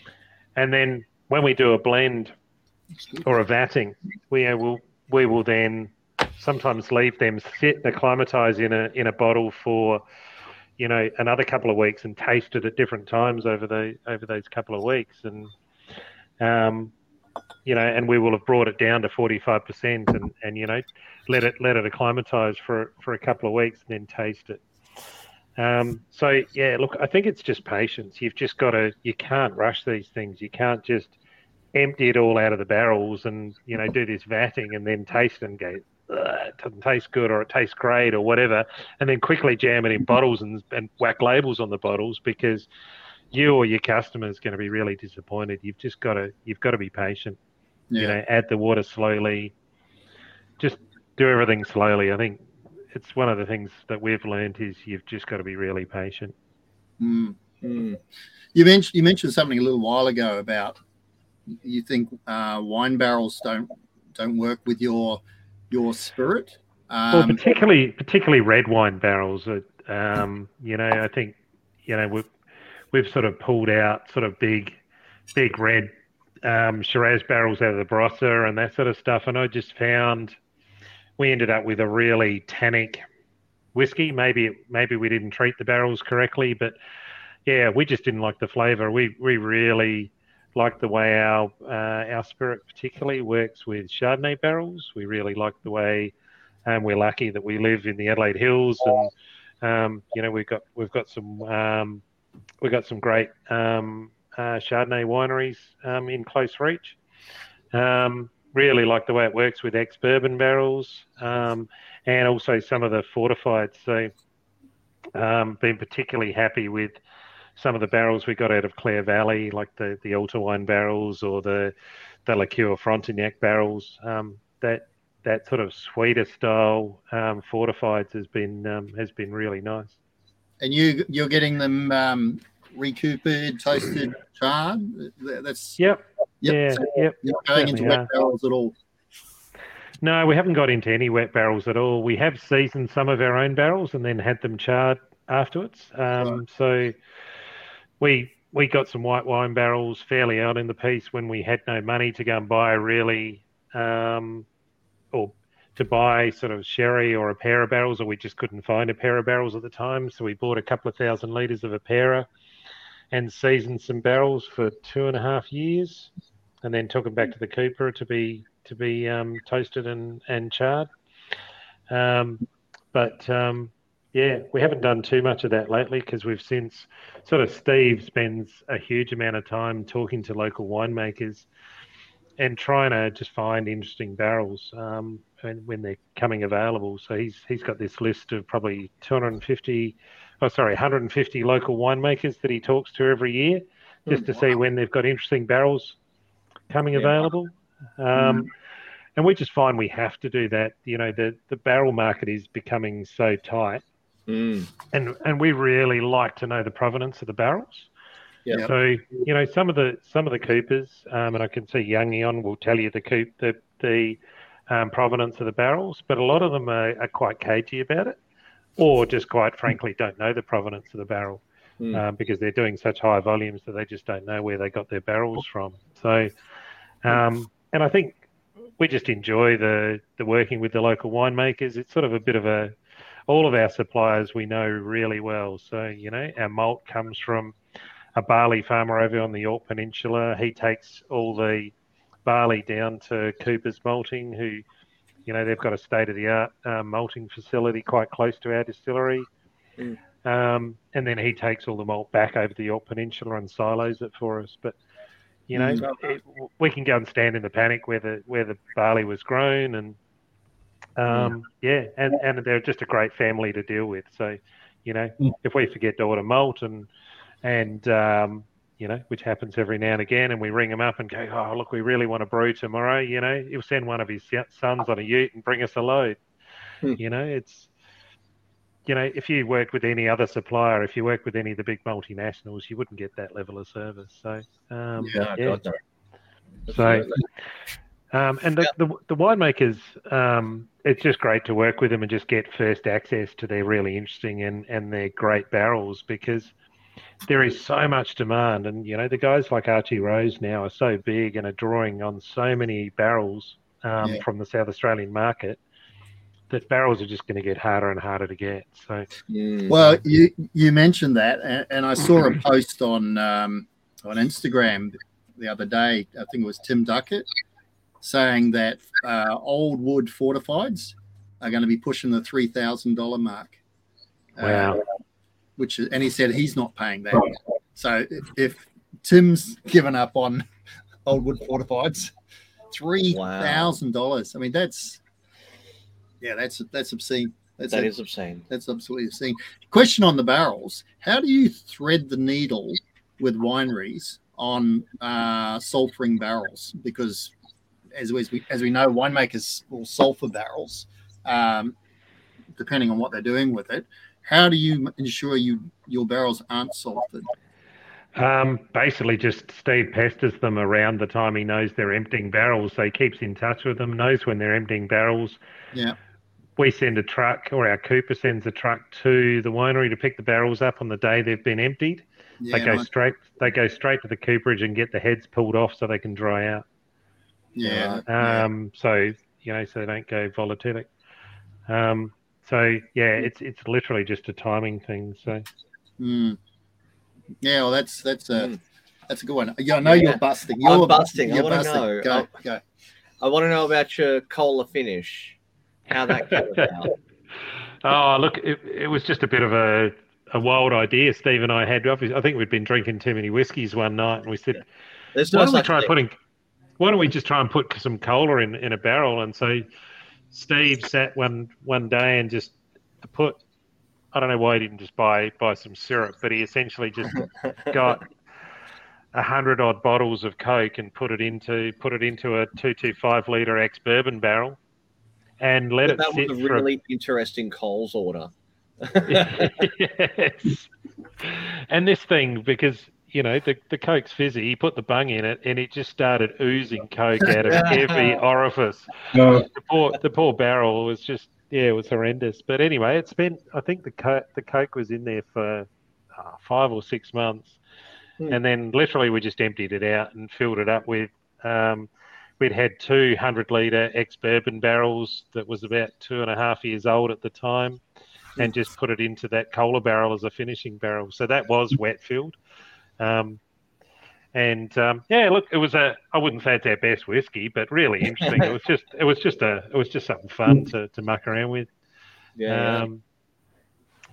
And then when we do a blend or a vatting, we will we will then sometimes leave them sit and acclimatise in a in a bottle for you know, another couple of weeks and taste it at different times over the over those couple of weeks, and um, you know, and we will have brought it down to forty five percent, and and you know, let it let it acclimatise for for a couple of weeks and then taste it. Um, so yeah, look, I think it's just patience. You've just got to. You can't rush these things. You can't just empty it all out of the barrels and you know do this vatting and then taste and go, it doesn't taste good or it tastes great or whatever, and then quickly jam it in bottles and, and whack labels on the bottles because you or your customer is going to be really disappointed. You've just got to you've got to be patient. Yeah. You know, add the water slowly. Just do everything slowly. I think it's one of the things that we've learned is you've just got to be really patient. Mm, mm. You mentioned you mentioned something a little while ago about you think uh, wine barrels don't don't work with your your spirit. Um, well, particularly particularly red wine barrels. Um, you know, I think you know we've we've sort of pulled out sort of big big red um, Shiraz barrels out of the Barossa and that sort of stuff, and I just found we ended up with a really tannic whiskey. Maybe maybe we didn't treat the barrels correctly, but yeah, we just didn't like the flavour. We we really like the way our uh, our spirit particularly works with Chardonnay barrels. We really like the way, and um, we're lucky that we live in the Adelaide Hills, and um, you know we've got we've got some um, we've got some great um, uh, Chardonnay wineries um, in close reach. Um, really like the way it works with ex bourbon barrels, and also some of the fortified. So, been particularly happy with some of the barrels we got out of Clare Valley, like the the altar wine barrels or the the Liqueur Frontignac barrels. Um, that that sort of sweeter style um, fortified has been um, has been really nice. And you you're getting them um, recoopered, toasted, charred. That's yep. Yep. Yeah, so yep. You're going into wet barrels at all. No, we haven't got into any wet barrels at all. We have seasoned some of our own barrels and then had them charred afterwards. Um, right. So we we got some white wine barrels fairly out in the piece when we had no money to go and buy a really um, or to buy sort of sherry or apera of barrels, or we just couldn't find apera of barrels at the time. So we bought a couple of thousand litres of apera and seasoned some barrels for two and a half years, and then took them back to the cooper to be to be um, toasted and and charred. Um, but um, yeah, we haven't done too much of that lately because we've since sort of Steve spends a huge amount of time talking to local winemakers and trying to just find interesting barrels um, when they're coming available. So he's he's got this list of probably 250, oh sorry, 150 local winemakers that he talks to every year, just oh, to wow. see when they've got interesting barrels coming yeah. available. Um, mm. And we just find we have to do that. You know, the the barrel market is becoming so tight Mm. And and we really like to know the provenance of the barrels. Yeah. So you know some of the some of the coopers, um, and I can see Young Youngion will tell you the coop the the um, provenance of the barrels, but a lot of them are, are, quite cagey about it, or just quite frankly don't know the provenance of the barrel mm. um, because they're doing such high volumes that they just don't know where they got their barrels from. So, um, and I think we just enjoy the the working with the local winemakers. It's sort of a bit of a all of our suppliers we know really well. So, you know, our malt comes from a barley farmer over on the Yorke Peninsula. He takes all the barley down to Cooper's Malting, who, you know, they've got a state of the art uh, malting facility quite close to our distillery. Mm. Um, and then he takes all the malt back over the Yorke Peninsula and silos it for us. But you know, mm. it, we can go and stand in the paddock where the where the barley was grown and um, yeah, and, and they're just a great family to deal with. So, you know, mm. if we forget to order malt and and um, you know, which happens every now and again, and we ring him up and go, oh look, we really want to brew tomorrow. You know, he'll send one of his sons on a ute and bring us a load. Mm. You know, it's you know, if you work with any other supplier, if you work with any of the big multinationals, you wouldn't get that level of service. So, um, yeah, yeah. so, um, and the, yeah. the, the winemakers, um, it's just great to work with them and just get first access to their really interesting and, and their great barrels because there is so much demand. And, you know, the guys like Archie Rose now are so big and are drawing on so many barrels um, yeah. from the South Australian market that barrels are just going to get harder and harder to get. So, Mm. Well, you you mentioned that, and, and I saw a post on um, on Instagram the other day. I think it was Tim Duckett saying that uh, old wood fortifieds are going to be pushing the three thousand dollar mark. Wow. Uh, which is, and he said he's not paying that. So if, if Tim's given up on old wood fortifieds, three thousand dollars. I mean, that's yeah, that's that's obscene. That's that a- is obscene. that's absolutely obscene. Question on the barrels: How do you thread the needle with wineries on uh, sulfuring barrels? Because as we, as we as we know, winemakers will sulfur barrels, um, depending on what they're doing with it. How do you ensure you your barrels aren't sulfured? um, basically, just Steve pesters them around the time he knows they're emptying barrels. So he keeps in touch with them, knows when they're emptying barrels. Yeah. We send a truck, or our Cooper sends a truck to the winery to pick the barrels up on the day they've been emptied. Yeah, they go straight. They go straight to the cooperage and get the heads pulled off so they can dry out. Yeah, yeah. Um, so you know, so they don't go volatilic. Um, so yeah, it's it's literally just a timing thing. So Mm. Yeah, well, that's that's a Mm. that's a good one. Yeah, I know Yeah. you're busting. I'm You're busting. I wanna know. Go, I'll- go. I want to know about your cola finish. How that came about. Oh, look, it, it was just a bit of a, a wild idea Steve and I had. I think we'd been drinking too many whiskies one night, and we said, There's why no don't we try thing. putting, why don't we just try and put some cola in, in a barrel? And so Steve sat one one day and just put, I don't know why he didn't just buy buy some syrup, but he essentially just got a hundred odd bottles of Coke and put it into put it into a two two five liter ex bourbon barrel, and let it that sit was a for really interesting Coles order. yes. And this thing, because you know the the coke's fizzy, he put the bung in it, and it just started oozing coke out of every orifice. No, The poor the poor barrel was just yeah, it was horrendous. But anyway, it spent I think the coke the coke was in there for uh, five or six months, Hmm. and then literally we just emptied it out and filled it up with. Um, We'd had two hundred litre ex bourbon barrels that was about two and a half years old at the time, and just put it into that cola barrel as a finishing barrel. So that was wet filled. Um, and um, yeah, look, it was a I wouldn't say it's our best whiskey, but really interesting. it was just it was just a it was just something fun to, to muck around with. Yeah, Um,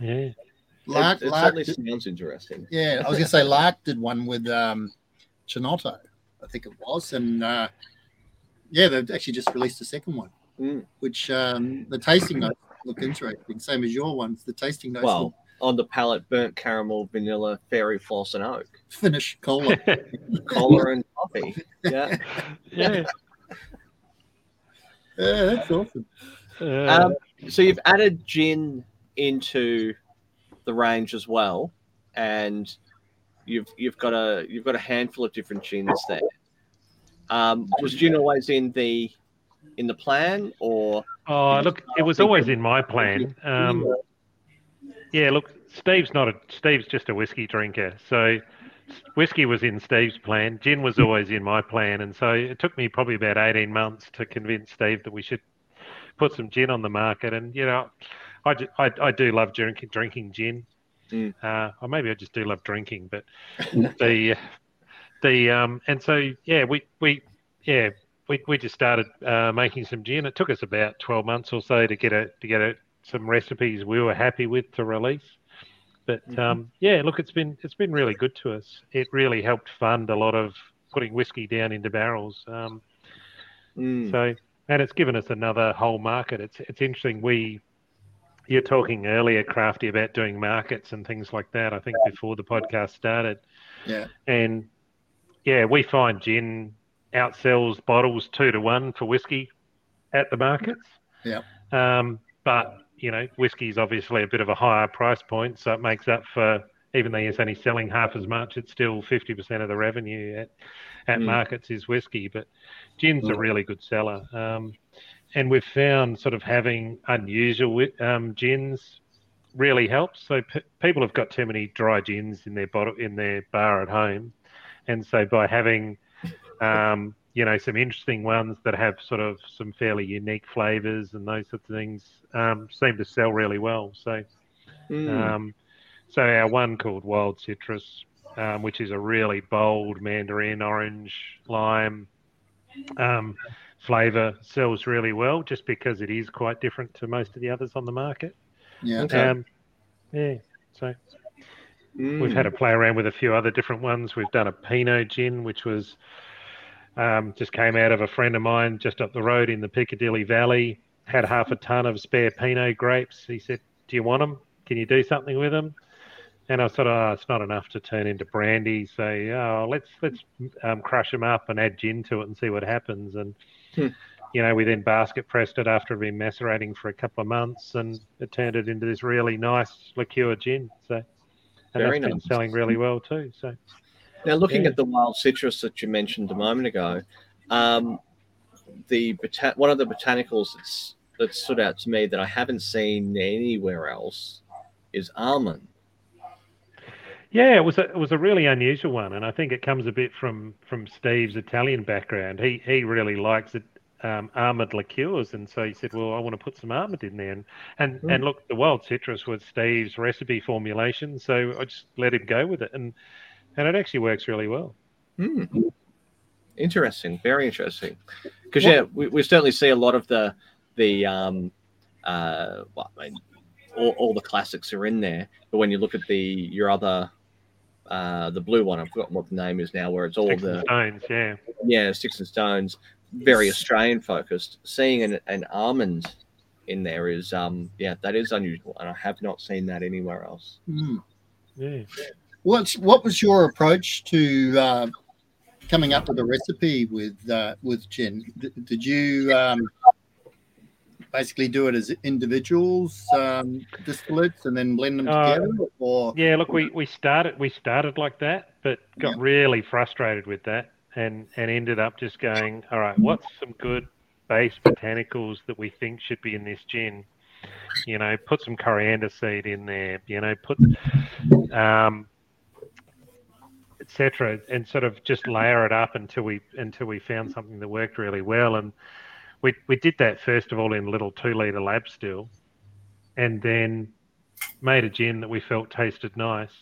yeah. Lark, it, it Lark certainly did- sounds interesting. yeah, I was going to say Lark did one with um, Chinotto, I think it was, and uh, yeah, they've actually just released a second one, Mm. which um, the tasting notes look interesting, same as your ones. The tasting notes Well, look on the palate, burnt caramel, vanilla, fairy floss, and oak, Finish cola. cola and coffee. Yeah. yeah. yeah, that's awesome. Uh, Um, so you've added gin into the range as well, and you've you've got a you've got a handful of different gins there. Um, was gin always in the in the plan, or oh, look, it was always in my plan. Um, yeah, look, Steve's not a Steve's just a whiskey drinker, so whiskey was in Steve's plan. Gin was always in my plan, and so it took me probably about eighteen months to convince Steve that we should put some gin on the market. And you know, I, I, I do love drinking drinking gin. Mm. Uh, or maybe I just do love drinking, but the the um and so yeah, we we yeah we, we just started uh, making some gin. It took us about twelve months or so to get a to get a, some recipes we were happy with to release. But um, yeah, look, it's been it's been really good to us. It really helped fund a lot of putting whiskey down into barrels. Um, Mm. so and it's given us another whole market. It's it's interesting. We you're talking earlier, Crafty, about doing markets and things like that. I think before the podcast started. Yeah. And yeah, we find gin outsells bottles two to one for whiskey at the markets. Yeah. Um, but you know, whiskey's obviously a bit of a higher price point, so it makes up for even though it's only selling half as much, it's still fifty percent of the revenue at at Mm. markets is whiskey. But gin's a really good seller. Um, and we've found sort of having unusual um, gins really helps. So p- people have got too many dry gins in their bottle in their bar at home, and so by having um, you know, some interesting ones that have sort of some fairly unique flavors and those sorts of things um, seem to sell really well. So, Mm. um, so our one called Wild Citrus, um, which is a really bold mandarin, orange, lime um, flavor, sells really well just because it is quite different to most of the others on the market. Yeah. Okay. Um, yeah, so we've had a play around with a few other different ones. We've done a Pinot gin, which was um, just came out of a friend of mine just up the road in the Piccadilly Valley. Had half a ton of spare Pinot grapes. He said, "Do you want them? Can you do something with them?" And I said, "Oh, it's not enough to turn into brandy. So, oh, let's let's um, crush them up and add gin to it and see what happens." And Hmm. you know, we then basket pressed it after it had been macerating for a couple of months, and it turned it into this really nice liqueur gin. So, and Very that's been nice. selling really well too. So, Now, looking Yeah. at the wild citrus that you mentioned a moment ago, um, the bota- one of the botanicals that's that stood out to me that I haven't seen anywhere else is almond. yeah, it was a, it was a really unusual one, and I think it comes a bit from from Steve's Italian background. He he really likes it. Um, almond liqueurs, and so he said, "Well, I want to put some almond in there." And and, Mm. and look, the wild citrus was Steve's recipe formulation, so I just let him go with it, and and it actually works really well. Hmm. Interesting, very interesting. Because yeah, we, we certainly see a lot of the the um, uh, well, I mean, all, all the classics are in there. But when you look at the your other uh, the blue one, I've forgotten what the name is now, where it's all Sticks and the stones, yeah. yeah sticks and stones, very Australian focused. Seeing an, an almond in there is um yeah that is unusual, and I have not seen that anywhere else. Hmm. Yeah. What's what was your approach to uh, coming up with a recipe with uh, with gin? D- did you um, basically do it as individuals, um, distillates, and then blend them Uh, together, or Yeah, look, we, we started we started like that, but got Yeah. really frustrated with that, and and ended up just going, all right, what's some good base botanicals that we think should be in this gin? You know, put some coriander seed in there. You know, put um, etc. And sort of just layer it up until we until we found something that worked really well. And we we did that first of all in a little two liter lab still, and then made a gin that we felt tasted nice,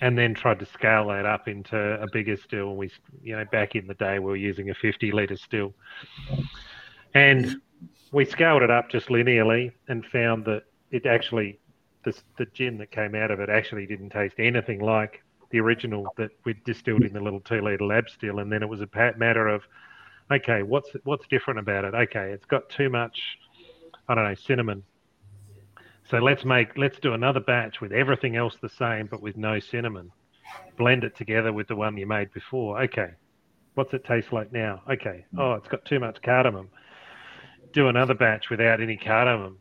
and then tried to scale that up into a bigger still. We, you know, back in the day, we were using a 50 liter still, and we scaled it up just linearly and found that it actually, the, the gin that came out of it actually didn't taste anything like the original that we'd distilled in the little two liter lab still. And then it was a matter of, okay, what's what's different about it? Okay, it's got too much, I don't know, cinnamon. So let's make let's do another batch with everything else the same but with no cinnamon. Blend it together with the one you made before. Okay. What's it taste like now? Okay. Oh, it's got too much cardamom. Do another batch without any cardamom.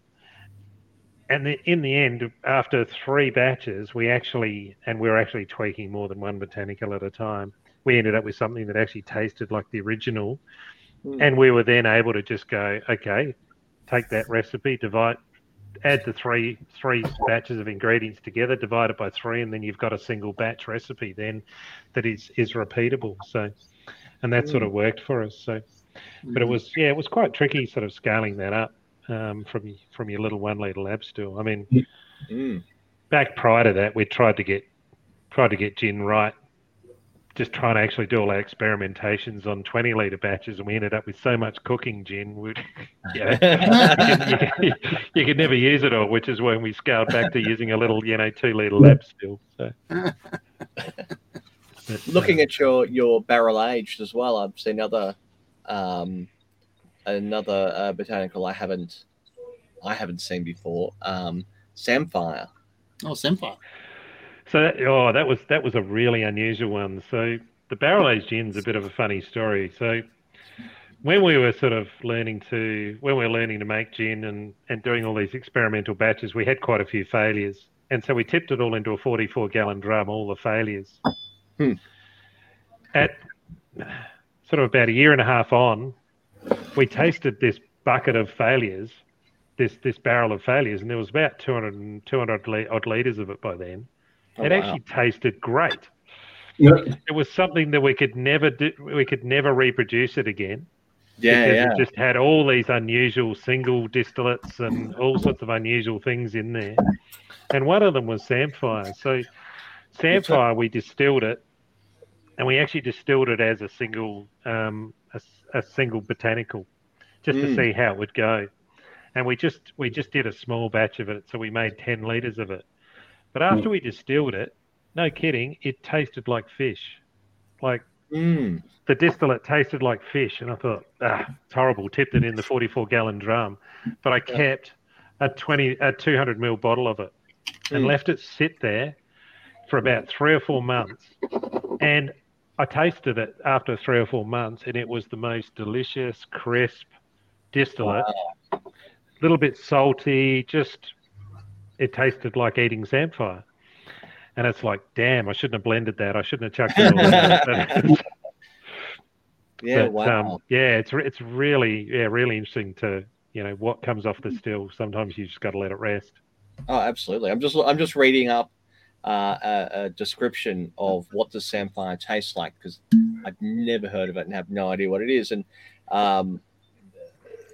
And the, in the end, after three batches, we actually, and we are actually tweaking more than one botanical at a time, we ended up with something that actually tasted like the original. Hmm. And we were then able to just go, okay, take that recipe, divide, add the three three batches of ingredients together, divide it by three, and then you've got a single batch recipe then that is is repeatable. So, and that sort of worked for us. So, but it was yeah, it was quite tricky, sort of scaling that up um, from from your little one liter lab still. I mean, Mm. back prior to that, we tried to get tried to get gin right. Just trying to actually do all our experimentations on 20 litre batches, and we ended up with so much cooking gin. We'd, you, know, you, could, you, you could never use it all, which is when we scaled back to using a little, you know, two litre lab still. So, but, Looking uh, at your your barrel aged as well, I've seen other um, another uh, botanical I haven't I haven't seen before. Um, Samphire. oh, samphire. So that, oh, that was that was a really unusual one. So the barrel aged gin's a bit of a funny story. So when we were sort of learning to when we were learning to make gin and and doing all these experimental batches, we had quite a few failures, and so we tipped it all into a 44 gallon drum, all the failures. Hmm. At sort of about a year and a half on, we tasted this bucket of failures, this this barrel of failures, and there was about 200 200 odd liters of it by then. Oh, it wow. actually tasted great. it was something that we could never do. We could never reproduce it again. Yeah, because yeah. it just had all these unusual single distillates and all sorts of unusual things in there. And one of them was samphire. So samphire, we distilled it, and we actually distilled it as a single, um, a, a single botanical, just to Mm. see how it would go. And we just we just did a small batch of it, so we made ten liters of it. But after we distilled it, no kidding, it tasted like fish, like Mm. the distillate tasted like fish, and I thought, ah, it's horrible. Tipped it in the 44 gallon drum, but I kept a 20, a 200 ml bottle of it, and Mm. left it sit there for about three or four months, and I tasted it after three or four months, and it was the most delicious, crisp distillate. A little bit salty, just it tasted like eating samphire. And it's like, damn, I shouldn't have blended that. I shouldn't have chucked it all in. Yeah, But, wow. um, yeah, it's it's really yeah really interesting to you know what comes off the still. Sometimes you just got to let it rest. Oh, absolutely. I'm just I'm just reading up uh, a, a description of what does samphire taste like because I've never heard of it and have no idea what it is. And um,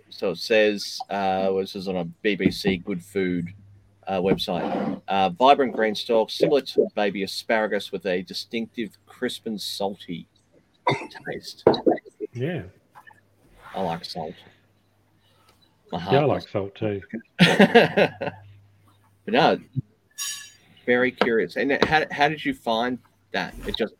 so it says, uh, well, this is on a BBC Good Food uh, website. Uh, vibrant green stalk, similar to baby asparagus, with a distinctive crisp and salty taste. Yeah, I like salt. Yeah, I like salt too. but no, very curious. And how, how did you find that? It just.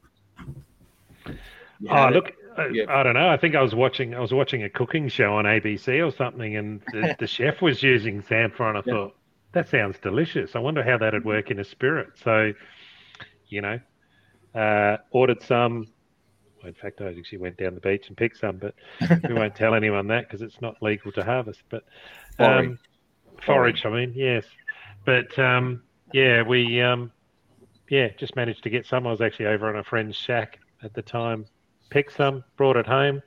Oh, look, I, Yeah. I don't know. I think I was watching I was watching a cooking show on ABC or something, and the, the chef was using samphire, and I Yeah. thought that sounds delicious. I wonder how that'd work in a spirit. So, you know, uh, ordered some. well, In fact, I actually went down the beach and picked some, but we won't tell anyone that because it's not legal to harvest. But Forage. um, forage, I mean, yes. But um, yeah, we um, yeah just managed to get some. I was actually over on a friend's shack at the time, picked some, brought it home,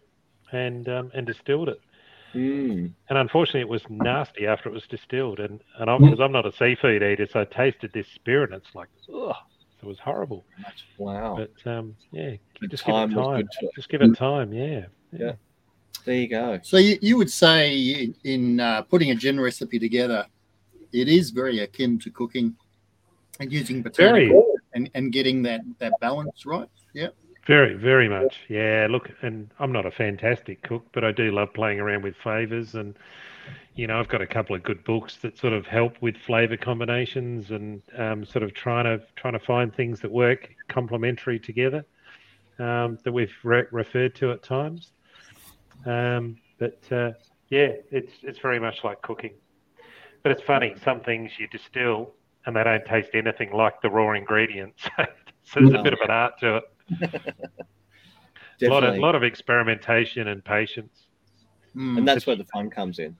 and um, and distilled it. Mm. And unfortunately, it was nasty after it was distilled. And and I, because I'm not a seafood eater, so I tasted this spirit, and it's like, ugh, it was horrible. Wow. But um, yeah, The just time give it time. to. Just give it time. Yeah. Yeah. There you go. So you, you would say in, in uh, putting a gin recipe together, it is very akin to cooking and using botanical and, and getting that, that balance right. Yeah. Very, very much. Yeah, look, and I'm not a fantastic cook, but I do love playing around with flavors. And, you know, I've got a couple of good books that sort of help with flavor combinations and um, sort of trying to trying to find things that work complementary together um, that we've re- referred to at times. Um, but uh, yeah, it's it's very much like cooking. But it's funny, some things you distill and they don't taste anything like the raw ingredients. so there's a bit of an art to it. A lot of, lot of experimentation and patience. Mm. and that's where the fun comes in.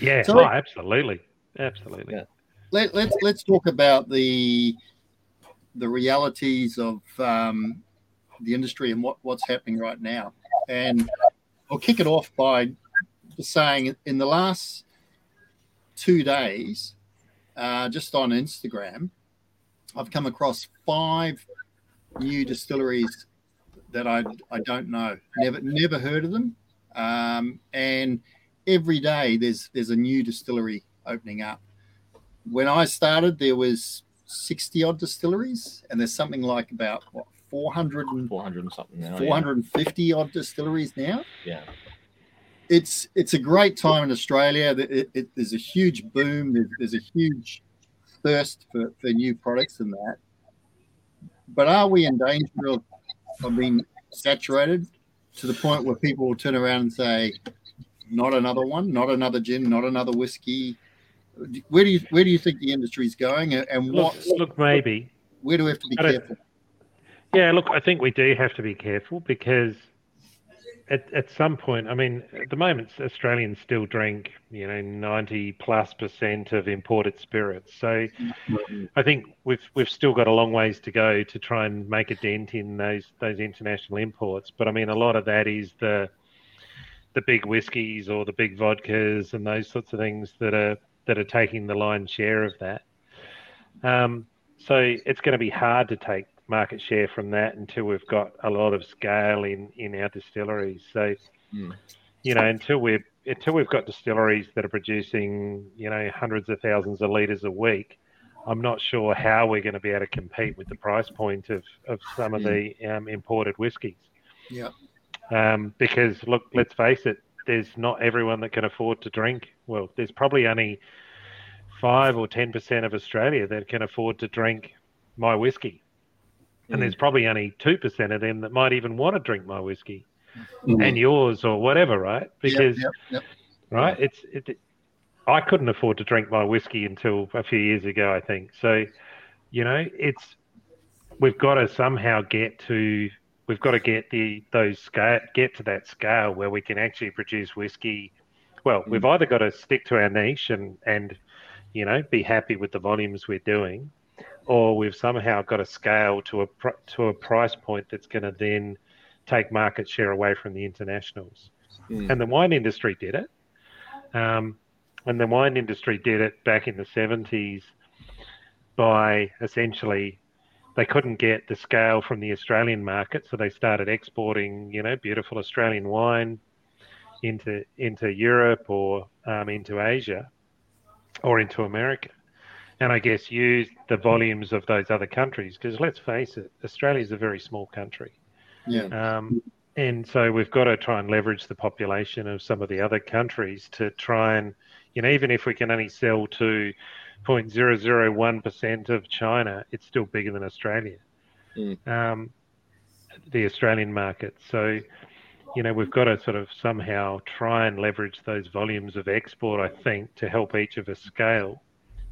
Yeah, So- oh, absolutely, absolutely. Yeah. Let, let's let's talk about the the realities of um, the industry and what, what's happening right now. And I'll kick it off by just saying in the last two days, uh, just on Instagram, I've come across five new distilleries that I I don't know, never never heard of them, um, and every day there's there's a new distillery opening up. When I started, there was sixty odd distilleries, and there's something like about what 400 and 400 and something now. yeah. 450 odd distilleries now. Yeah. It's it's a great time in Australia. It, it, it- there's a huge boom. There's, there's a huge thirst for, for new products and that. But are we in danger of, of being saturated to the point where people will turn around and say, "Not another one, not another gin, not another whiskey." Where do you where do you think the industry is going, and- and Look, look, maybe. where do we have to be careful? Yeah, look, I think we do have to be careful because at, at some point, I mean, at the moment, Australians still drink, you know, 90 plus percent of imported spirits. So I think we've we've still got a long ways to go to try and make a dent in those those international imports. But I mean, a lot of that is the the big whiskies or the big vodkas and those sorts of things that are that are taking the lion's share of that. Um, so it's going to be hard to take market share from that until we've got a lot of scale in in our distilleries. So, Mm. you know, until we're until we've got distilleries that are producing, you know, hundreds of thousands of liters a week, I'm not sure how we're going to be able to compete with the price point of, of some of the um, imported whiskies. Yeah. Um, because look, let's face it, there's not everyone that can afford to drink. Well, there's probably only five or ten percent of Australia that can afford to drink my whiskey, and Mm. there's probably only two percent of them that might even want to drink my whiskey Mm. and yours or whatever, right? Because yep, yep. right, it's it, I couldn't afford to drink my whiskey until a few years ago, I think. So, you know, it's we've got to somehow get to we've got to get the those scale get to that scale where we can actually produce whiskey. Well, we've either got to stick to our niche and and you know be happy with the volumes we're doing, or we've somehow got to scale to a pr- to a price point that's going to then take market share away from the internationals. Mm. And the wine industry did it. Um, and the wine industry did it back in the 70s by essentially they couldn't get the scale from the Australian market, so they started exporting, you know, beautiful Australian wine into into Europe or um, into Asia or into America. And I guess use the volumes of those other countries because let's face it, Australia is a very small country. Yeah. Um, and so we've got to try and leverage the population of some of the other countries to try and, you know, even if we can only sell to 0.001% of China, it's still bigger than Australia, Mm. um, the Australian market. So, you know, we've got to sort of somehow try and leverage those volumes of export, I think, to help each of us scale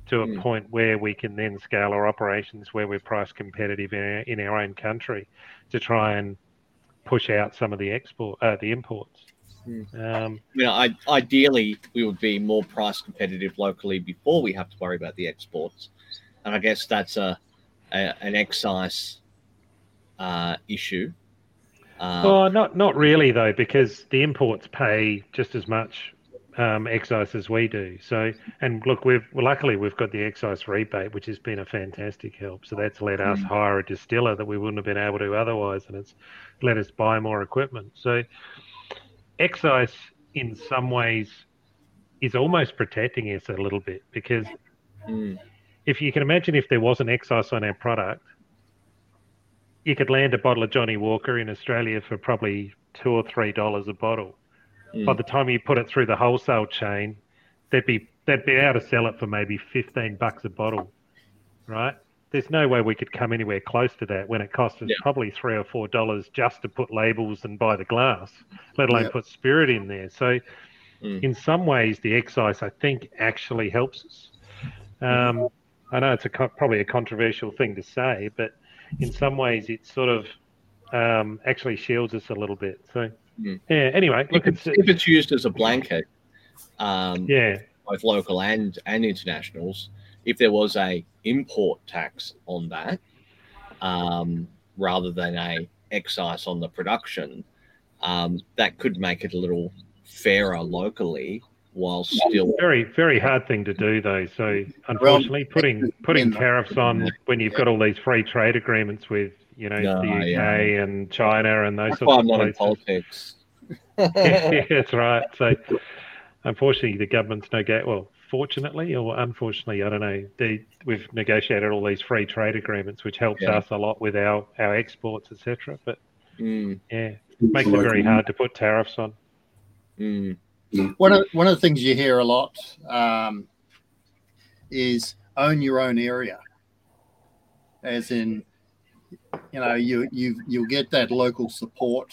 to a Mm. point where we can then scale our operations where we're price competitive in our, in our own country to try and push out some of the export, uh, the imports. Um, you know, I, ideally, we would be more price competitive locally before we have to worry about the exports, and I guess that's a, a an excise uh, issue. Um, well, not not really though, because the imports pay just as much um, excise as we do. So, and look, we've well, luckily we've got the excise rebate, which has been a fantastic help. So that's let us Mm. hire a distiller that we wouldn't have been able to otherwise, and it's let us buy more equipment. So, excise in some ways is almost protecting us a little bit because mm, if you can imagine if there wasn't excise on our product, you could land a bottle of Johnnie Walker in Australia for probably two or three dollars a bottle. Mm, By the time you put it through the wholesale chain, they'd be they'd be able to sell it for maybe fifteen bucks a bottle, right? There's no way we could come anywhere close to that when it costs us Yeah. probably three or four dollars just to put labels and buy the glass, let alone Yeah. put spirit in there. So, Mm. in some ways, the excise I think actually helps us. Um, I know it's a co- probably a controversial thing to say, but in some ways, it sort of um, actually shields us a little bit. So, Mm. yeah. Anyway, look, if, it's it's, if it's used as a blanket, um, yeah, both local and and internationals, if there was a import tax on that, um, rather than a excise on the production, um, that could make it a little fairer locally, while still very very hard thing to do though. So, unfortunately, putting putting tariffs on when you've got all these free trade agreements with you know No, the UK yeah. and China and those that's sorts why of I'm not in politics. yeah, that's right. So, unfortunately, the government's negate. Well, fortunately or unfortunately, I don't know. They, we've negotiated all these free trade agreements, which helps Yeah. us a lot with our our exports, etc. But Mm, yeah, makes it very hard to put tariffs on. mm, One of one of the things you hear a lot um, is own your own area, as in, you know, you you you'll get that local support,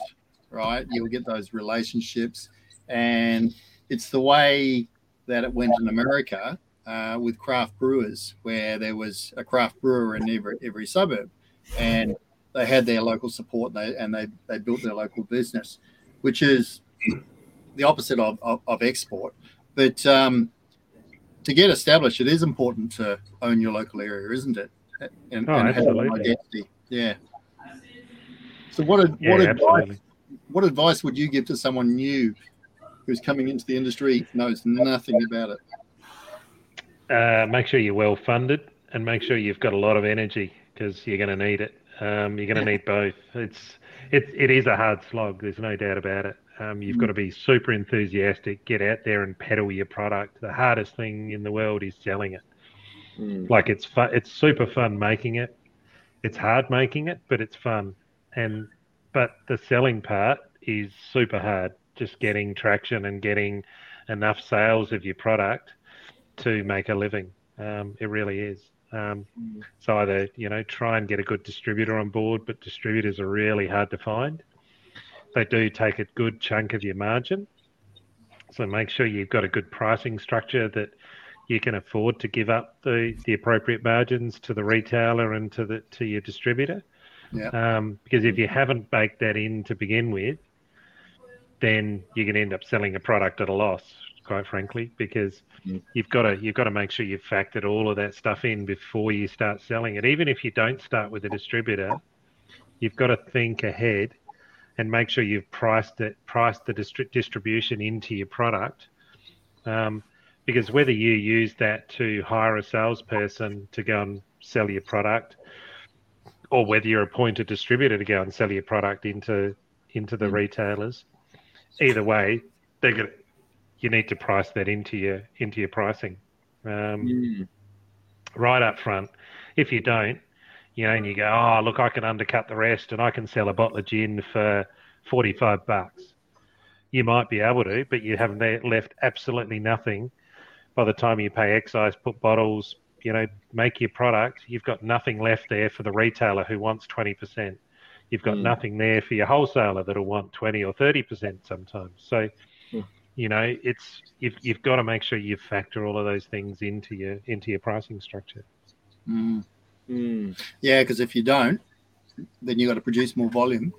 right? You'll get those relationships, and it's the way that it went in America uh, with craft brewers, where there was a craft brewer in every every suburb, and they had their local support, and they and they, they built their local business, which is the opposite of, of, of export. But um, to get established, it is important to own your local area, isn't it? And, Oh, and have an identity. Yeah. So what ad- Yeah, what advice absolutely. what advice would you give to someone new who's coming into the industry knows nothing about it? Uh, make sure you're well funded and make sure you've got a lot of energy because you're going to need it. Um, you're going to need both. It's it, it is a hard slog. There's no doubt about it. Um, you've got to be super enthusiastic. Get out there and peddle your product. The hardest thing in the world is selling it. Mm. Like it's fun. It's super fun making it. It's hard making it, but it's fun. And but the selling part is super hard. Just getting traction and getting enough sales of your product to make a living. Um, it really is. Um, so either you know try and get a good distributor on board, but distributors are really hard to find. They do take a good chunk of your margin. So make sure you've got a good pricing structure that you can afford to give up the, the appropriate margins to the retailer and to the to your distributor. Yeah. Um, because if you haven't baked that in to begin with, then you can end up selling a product at a loss, quite frankly, because Mm. you've got to you've got to make sure you've factored all of that stuff in before you start selling it. Even if you don't start with a distributor, you've got to think ahead and make sure you've priced it priced the distri- distribution into your product. Um, because whether you use that to hire a salesperson to go and sell your product, or whether you appoint a distributor to go and sell your product into into the retailers, either way, they're you need to price that into your into your pricing um, Mm. right up front. If you don't, you know, and you go, oh look, I can undercut the rest, and I can sell a bottle of gin for forty five bucks. You might be able to, but you haven't left absolutely nothing by the time you pay excise, put bottles, you know, make your product. You've got nothing left there for the retailer who wants twenty percent. You've got Mm. nothing there for your wholesaler that'll want twenty or thirty percent sometimes. So, Mm. you know, it's you've you've got to make sure you factor all of those things into your into your pricing structure. Mm. Mm. Yeah, because if you don't, then you've got to produce more volume.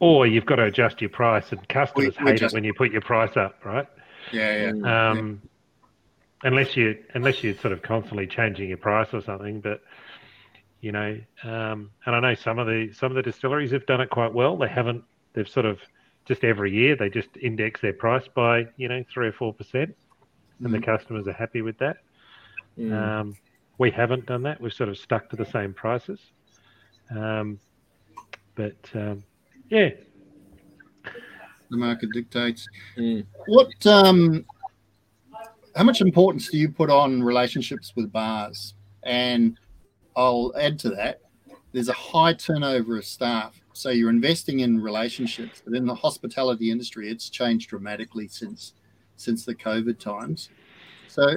Or you've got to adjust your price, and customers We- we hate just- it when you put your price up, right? Yeah, yeah. Mm. Um, Unless you unless you're sort of constantly changing your price or something, but you know, um, and I know some of the some of the distilleries have done it quite well. They haven't. They've sort of just every year they just index their price by you know three or four percent, and the Mhm. customers are happy with that. Mm. Um, we haven't done that. We've sort of stuck to the same prices. Um, but um, yeah, The market dictates. Mm. What? Um, how much importance do you put on relationships with bars? And I'll add to that. There's a high turnover of staff, so you're investing in relationships. But in the hospitality industry, it's changed dramatically since since the COVID times. So,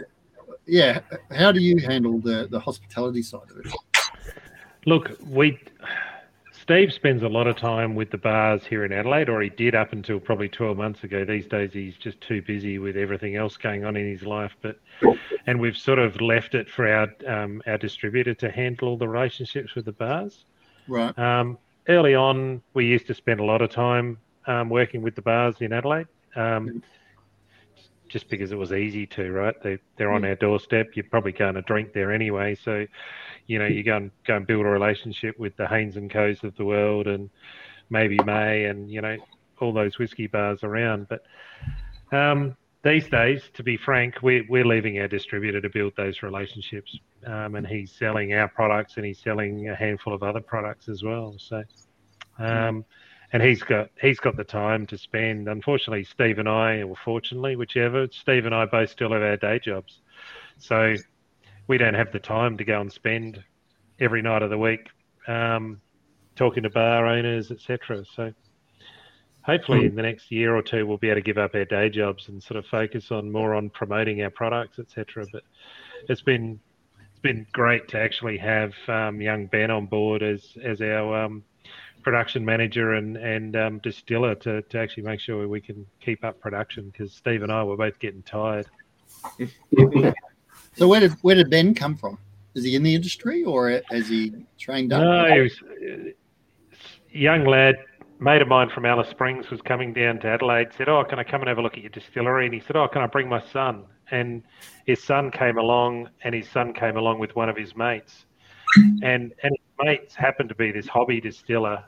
yeah, how do you handle the the hospitality side of it? Look, we Steve spends a lot of time with the bars here in Adelaide, or he did up until probably 12 months ago. These days, he's just too busy with everything else going on in his life. But and we've sort of left it for our um, our distributor to handle all the relationships with the bars. Right. Um, early on, we used to spend a lot of time um, working with the bars in Adelaide, um, just because it was easy to. Right, they they're on our doorstep. You're probably going to drink there anyway, so you know you go and go and build a relationship with the Hains and Co's of the world, and Maybe Mae, and you know all those whiskey bars around. But um, these days, to be frank, we're, we're leaving our distributor to build those relationships. Um, and he's selling our products and he's selling a handful of other products as well. So, um, and he's got he's got the time to spend. Unfortunately, Steve and I, or fortunately, whichever, Steve and I both still have our day jobs, so we don't have the time to go and spend every night of the week um, talking to bar owners, etc. So hopefully in the next year or two we'll be able to give up our day jobs and sort of focus on more on promoting our products, etc. But it's been it's been great to actually have um, young Ben on board as as our um, production manager and and um, distiller to, to actually make sure we can keep up production because Steve and I were both getting tired. So where did where did Ben come from? Is he in the industry or has he trained up? No, he was a young lad, mate of mine from Alice Springs was coming down to Adelaide. Said, "Oh, can I come and have a look at your distillery?" And he said, "Oh, can I bring my son?" And his son came along, and his son came along with one of his mates, and and his mates happened to be this hobby distiller,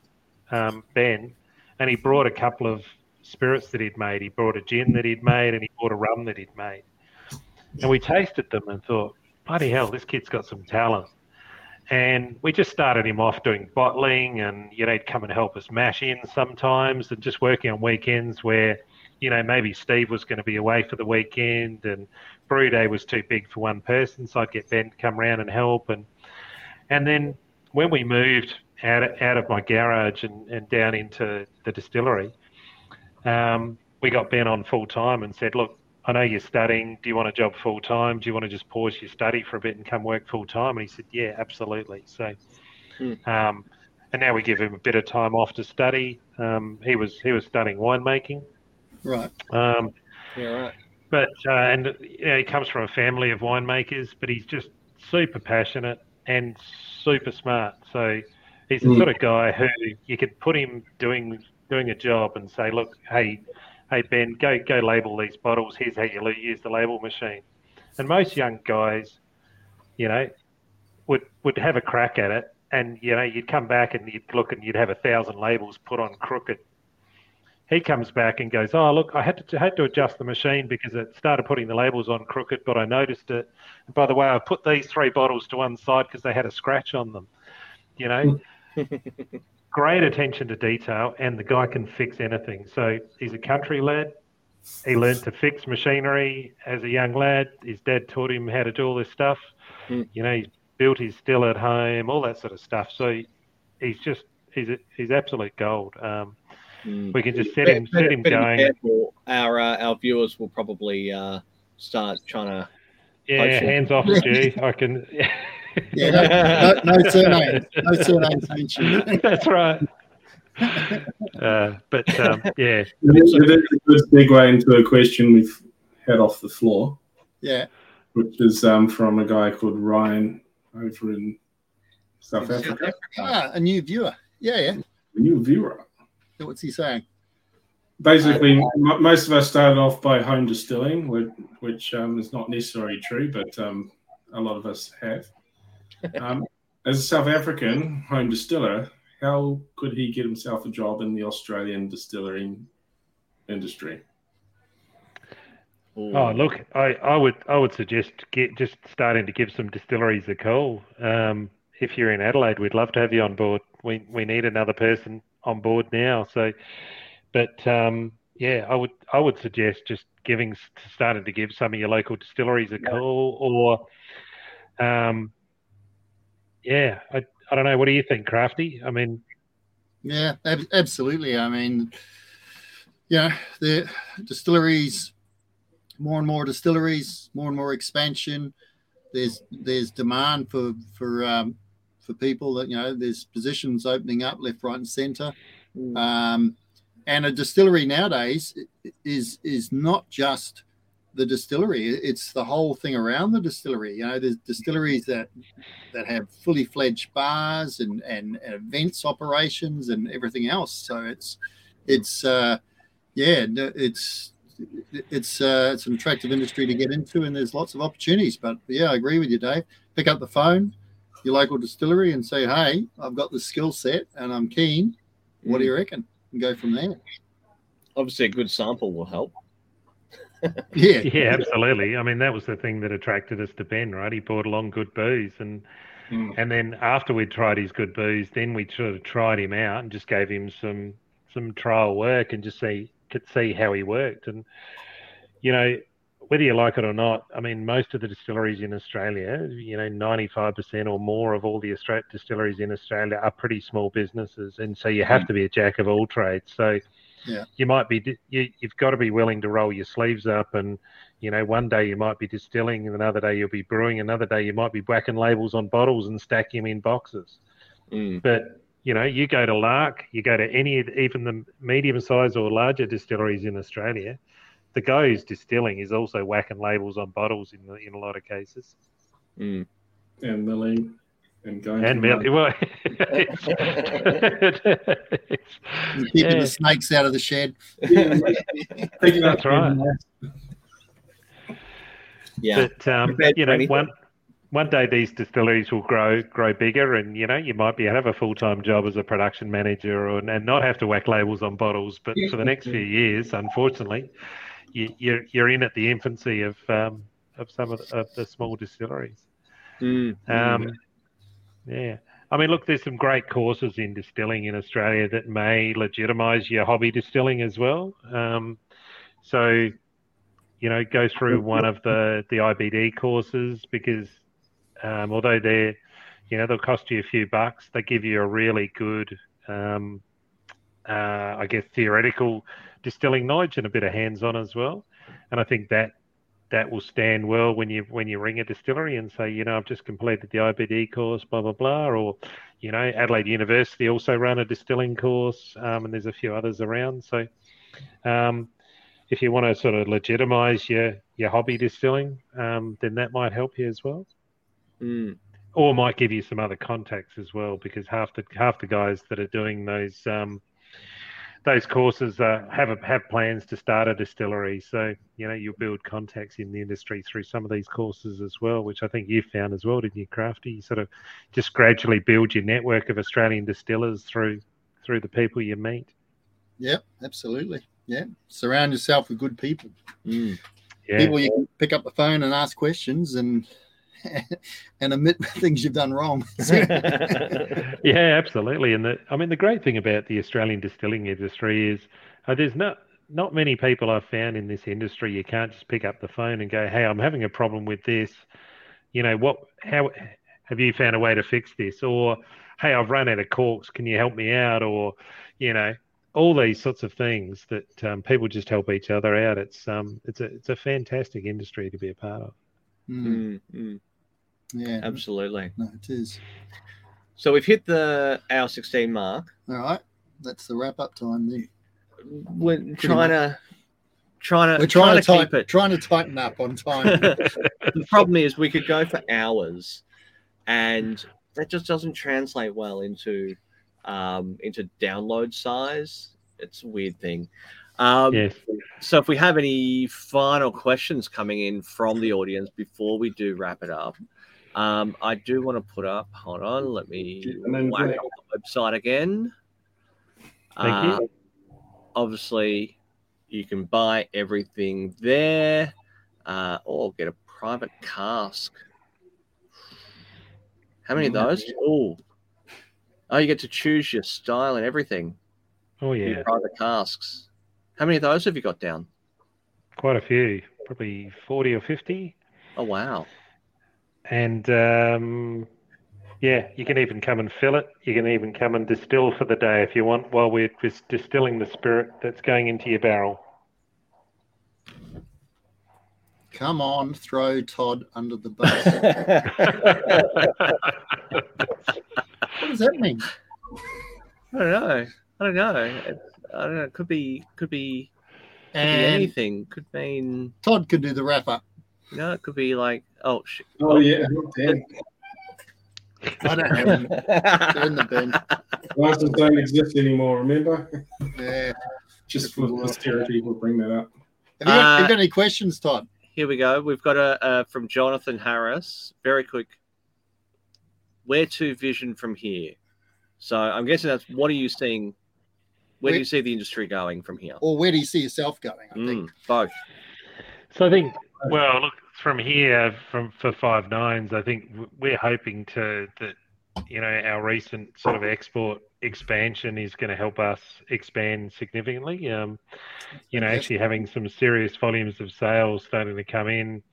um, Ben, and he brought a couple of spirits that he'd made. He brought a gin that he'd made, and he brought a rum that he'd made. And we tasted them and thought, bloody hell, this kid's got some talent. and we just started him off doing bottling, and you know, he'd come and help us mash in sometimes, and just working on weekends where, you know, maybe Steve was going to be away for the weekend, and brew day was too big for one person, so I'd get Ben to come around and help, and and then when we moved out of, out of my garage and, and down into the distillery, um, we got Ben on full time and said, look, I know you're studying. Do you want a job full time? Do you want to just pause your study for a bit and come work full time? And he said, Yeah, absolutely. So, Hmm. um, and now we give him a bit of time off to study. Um, he was he was studying winemaking, Right. um, Yeah, right. but uh, and you know, he comes from a family of winemakers, but he's just super passionate and super smart. So he's the Mm. sort of guy who you could put him doing doing a job and say, look, hey, hey Ben, go go label these bottles. Here's how you use the label machine. And most young guys, you know, would would have a crack at it, and you know, you'd come back and you'd look and you'd have a thousand labels put on crooked. He comes back and goes, "Oh, look, I had to had to adjust the machine because it started putting the labels on crooked, but I noticed it. And by the way, I put these three bottles to one side because they had a scratch on them. You know, great attention to detail, and the guy can fix anything. So he's a country lad. He learned to fix machinery as a young lad. His dad taught him how to do all this stuff. Mm. You know, he's built his still at home, all that sort of stuff. So he's just he's he's absolute gold. Um, Mm. we can just set him set him going. careful. Our uh, our viewers will probably uh, start trying to. Yeah, Hopefully. hands off, G. I can. Yeah, no, no, no surnames. No surnames mentioned. That's right. Uh, but um, yeah, It is it is a good segue into a question we've had off the floor, Yeah. which is um, from a guy called Ryan over in South Africa. Ah, a new viewer. Yeah, yeah. A new viewer. What's he saying? Basically, m- most of us started off by home distilling, which, which um, is not necessarily true, but um, a lot of us have. Um, as a South African home distiller, how could he get himself a job in the Australian distilling industry? Oh, look, I, I would I would suggest get just starting to give some distilleries a call. Um, if you're in Adelaide, we'd love to have you on board. We we need another person on board now. So, but um, yeah, I would I would suggest just giving starting to give some of your local distilleries a call, or um, yeah, I I don't know. What do you think, Crafty? I mean, Yeah, ab- absolutely. I mean, yeah, the distilleries, more and more distilleries, more and more expansion. There's there's demand for for um, for people that you know. There's positions opening up left, right, and centre. Mm. Um, and a distillery nowadays is is not just the distillery; it's the whole thing around the distillery. You know, there's distilleries that that have fully fledged bars and, and, and events operations and everything else. So it's it's uh, yeah, it's it's uh, it's an attractive industry to get into, and there's lots of opportunities. But yeah, I agree with you, Dave. Pick up the phone, your local distillery, and say, "Hey, I've got the skill set, and I'm keen. What do you reckon?" And go from there. Obviously, a good sample will help. Yeah, yeah, absolutely. I mean, that was the thing that attracted us to Ben, right? He brought along good booze, and Mm. and then after we'd tried his good booze, then we sort of tried him out and just gave him some some trial work and just see could see how he worked. And you know, whether you like it or not, I mean, most of the distilleries in Australia, you know, ninety five percent or more of all the Austra- distilleries in Australia are pretty small businesses, and so you have to be a jack of all trades. So Yeah. you might be you, you've got to be willing to roll your sleeves up and you know one day you might be distilling and another day you'll be brewing another day you might be whacking labels on bottles and stacking them in boxes Mm. but you know you go to lark you go to any even the medium sized or larger distilleries in australia the guy who's distilling is also whacking labels on bottles in the, in a lot of cases Mm. And milling and going and to Mel- well, keeping Yeah. the snakes out of the shed. Picking up That's right. Yeah. But um, you know, one one day these distilleries will grow grow bigger, and you know, you might be have a full time job as a production manager, or and not have to whack labels on bottles. But for the next few years, unfortunately, you, you're you're in at the infancy of um, of some of the, of the small distilleries. Mm. Um, Yeah. I mean, look, there's some great courses in distilling in Australia that may legitimise your hobby distilling as well. Um, so, you know, go through one of the the IBD courses because um, although they're, you know, they'll cost you a few bucks, they give you a really good, um, uh, I guess, theoretical distilling knowledge and a bit of hands-on as well. And I think that that will stand well when you when you ring a distillery and say, you know, I've just completed the IBD course, blah blah blah, or you know, Adelaide University also run a distilling course, um, and there's a few others around. So, um, if you want to sort of legitimize your your hobby distilling, um, then that might help you as well. Mm. Or might give you some other contacts as well, because half the half the guys that are doing those um, those courses uh, have a, have plans to start a distillery. So you know you'll build contacts in the industry through some of these courses as well, which I think you found as well, didn't you, Crafty? You sort of just gradually build your network of Australian distillers through through the people you meet. Yeah, absolutely. Yeah, surround yourself with good people. Mm. Yeah. People you can pick up the phone and ask questions and and admit things you've done wrong. yeah, absolutely. And the, I mean, the great thing about the Australian distilling industry is uh, there's not not many people I've found in this industry. You can't just pick up the phone and go, "Hey, I'm having a problem with this. You know what? How have you found a way to fix this?" Or, "Hey, I've run out of corks. Can you help me out?" Or, you know, all these sorts of things that um, people just help each other out. It's um, it's a it's a fantastic industry to be a part of. Mm, Mm, mm. Yeah, Absolutely. no, it is. So we've hit the hour 16 mark. All right, that's the wrap up time. Then We're trying to trying to we're trying, to, keep tighten, it. trying to tighten up on time. the problem is we could go for hours, and that just doesn't translate well into um, into download size. It's a weird thing. Um, yes. So if we have any final questions coming in from the audience before we do wrap it up, um, I do want to put up. Hold on, let me whack up the website again. Thank you. Uh, Obviously, you can buy everything there, uh, or get a private cask. How many of those? Oh, oh, you get to choose your style and everything. Oh Your yeah, private casks. How many of those have you got down? quite a few, probably forty or fifty. Oh wow. And um, yeah, you can even come and fill it. You can even come and distill for the day if you want, while we're just distilling the spirit that's going into your barrel. Come on, throw Todd under the bus. what does that mean? I don't know. I don't know. It's, I don't know. It could be. Could be. Could be anything. Could mean. Todd could do the wrap up. You know, it could be like. Oh shit. Oh yeah, damn. I don't have them. They're in the bin. Glasses don't exist anymore. Remember, Yeah. just for posterity, we'll bring that up. Have you, got, have you Uh, got any questions, Todd? Here we go. We've got a uh, from Jonathan Harris. Very quick. Where to vision from here? So I'm guessing that's what are you seeing? Where do you see the industry going from here? Or where do you see yourself going? I think. Mm, both. So I think, well, look from here, from for Five Nines, I think we're hoping to that you know our recent sort of export expansion is going to help us expand significantly. Um, you know, actually having some serious volumes of sales starting to come in,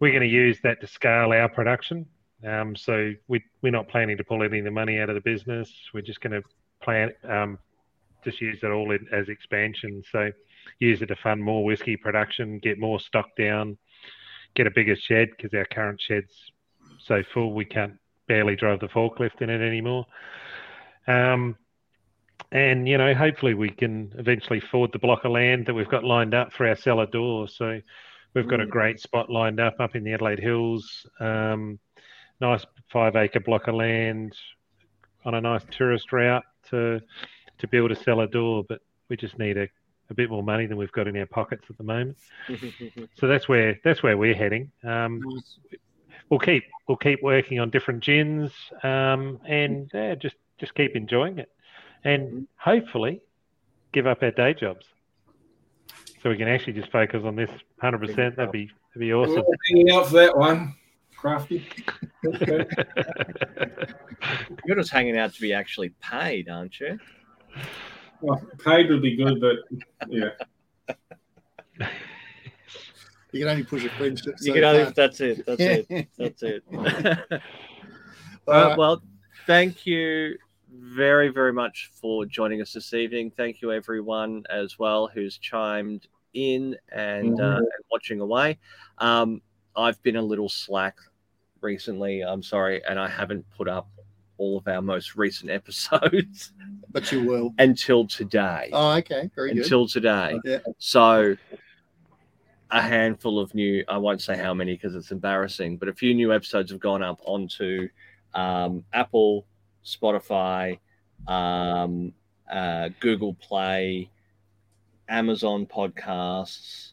we're going to use that to scale our production. Um, so we we're not planning to pull any of the money out of the business. We're just going to plan um, just use it all in, as expansion. So use it to fund more whiskey production, get more stock down, get a bigger shed because our current shed's so full we can't barely drive the forklift in it anymore. Um, and you know, hopefully we can eventually forward the block of land that we've got lined up for our cellar door. So we've got a Mm. great spot lined up up in the Adelaide Hills. Um, nice five acre block of land on a nice tourist route to to build a cellar door, but we just need a, a bit more money than we've got in our pockets at the moment. So that's where that's where we're heading. Um, we'll keep we'll keep working on different gins um, and yeah, just just keep enjoying it, and hopefully give up our day jobs so we can actually just focus on this 100%. That'd be that'd be awesome. Hanging out for that one. crafty. Okay. You're just hanging out to be actually paid, aren't you? Well, paid would be good, but yeah. You can only push a friendship. You so can only, far. that's it. That's it. That's it. Uh, well, thank you very, very much for joining us this evening. Thank you, everyone, as well, who's chimed in and, uh, and watching away. Um, I've been a little slack recently. I'm sorry, and I haven't put up all of our most recent episodes but you will. until today. Oh, okay. Very good. until today. Yeah. So a handful of new, I won't say how many because it's embarrassing, but a few new episodes have gone up onto um, Apple, Spotify, um, uh, Google Play, Amazon Podcasts,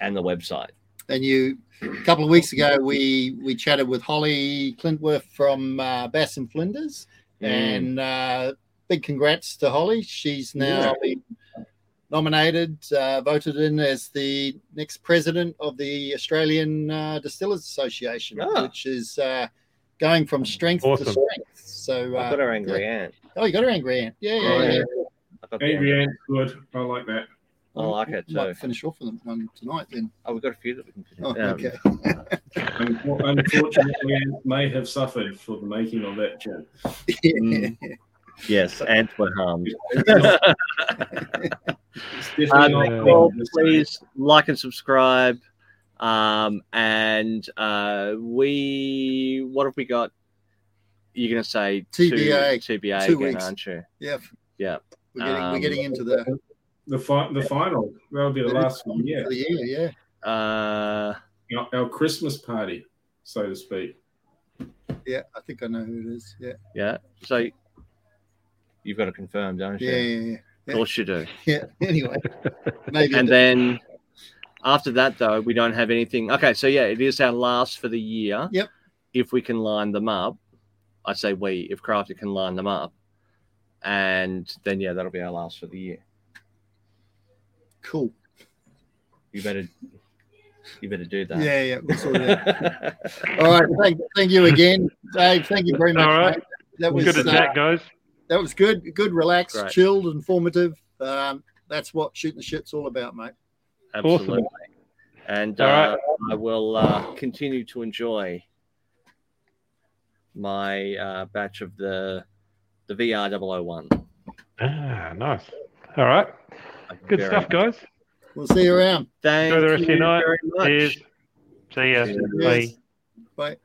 and the website. And you, a couple of weeks ago, we we chatted with Holly Klintworth from uh, Bass and Flinders, Mm. and uh, big congrats to Holly. She's now been nominated, uh, voted in as the next president of the Australian uh, Distillers Association, Ah. which is uh, going from strength to strength. So, I've uh, got her Angry Ant. oh, you got her Angry Ant. Yeah, yeah, Oh, yeah. yeah. I've got the Angry Ant's good. I like that. I like it Might too. finish off with one tonight then. Oh, we've got a few that we can finish. Oh, Um, okay. Unfor- Unfortunately, Ant may have suffered for the making of that gin. Mm. Yes, ants were harmed. Um, well, please like and subscribe. Um, and uh, we, what have we got? You're going to say two- TBA, TBA two again, weeks. aren't you? yeah. Yeah. We're getting, we're Um, getting into the, The, fi- the final. That'll be the last one. Yeah. the year, yeah. Uh, Our, our Christmas party, so to speak. Yeah, I think I know who it is. Yeah, yeah. So you've got to confirm, don't you? yeah, yeah, Of course you do. yeah. yeah. Anyway, maybe And then after that, though, we don't have anything. Okay, so yeah, it is our last for the year. Yep. If we can line them up, I say we. If Crafty can line them up, and then yeah, that'll be our last for the year. Cool. You better, you better do that. Yeah, yeah. We'll sort it out. All right, thank, thank you again, Dave. Thank you very much. All right. mate. That was Good to uh, chat, guys. that was good, good, relaxed, Great. chilled, informative. Um, that's what shooting the shit's all about, mate. Absolutely. And All uh, right. I will uh, continue to enjoy my uh, batch of the the VR 001. Ah, nice. All right. Good Very stuff, guys. We'll see you around. Thank Enjoy the rest of your night. very much. Cheers. See ya. Cheers. Bye. Bye.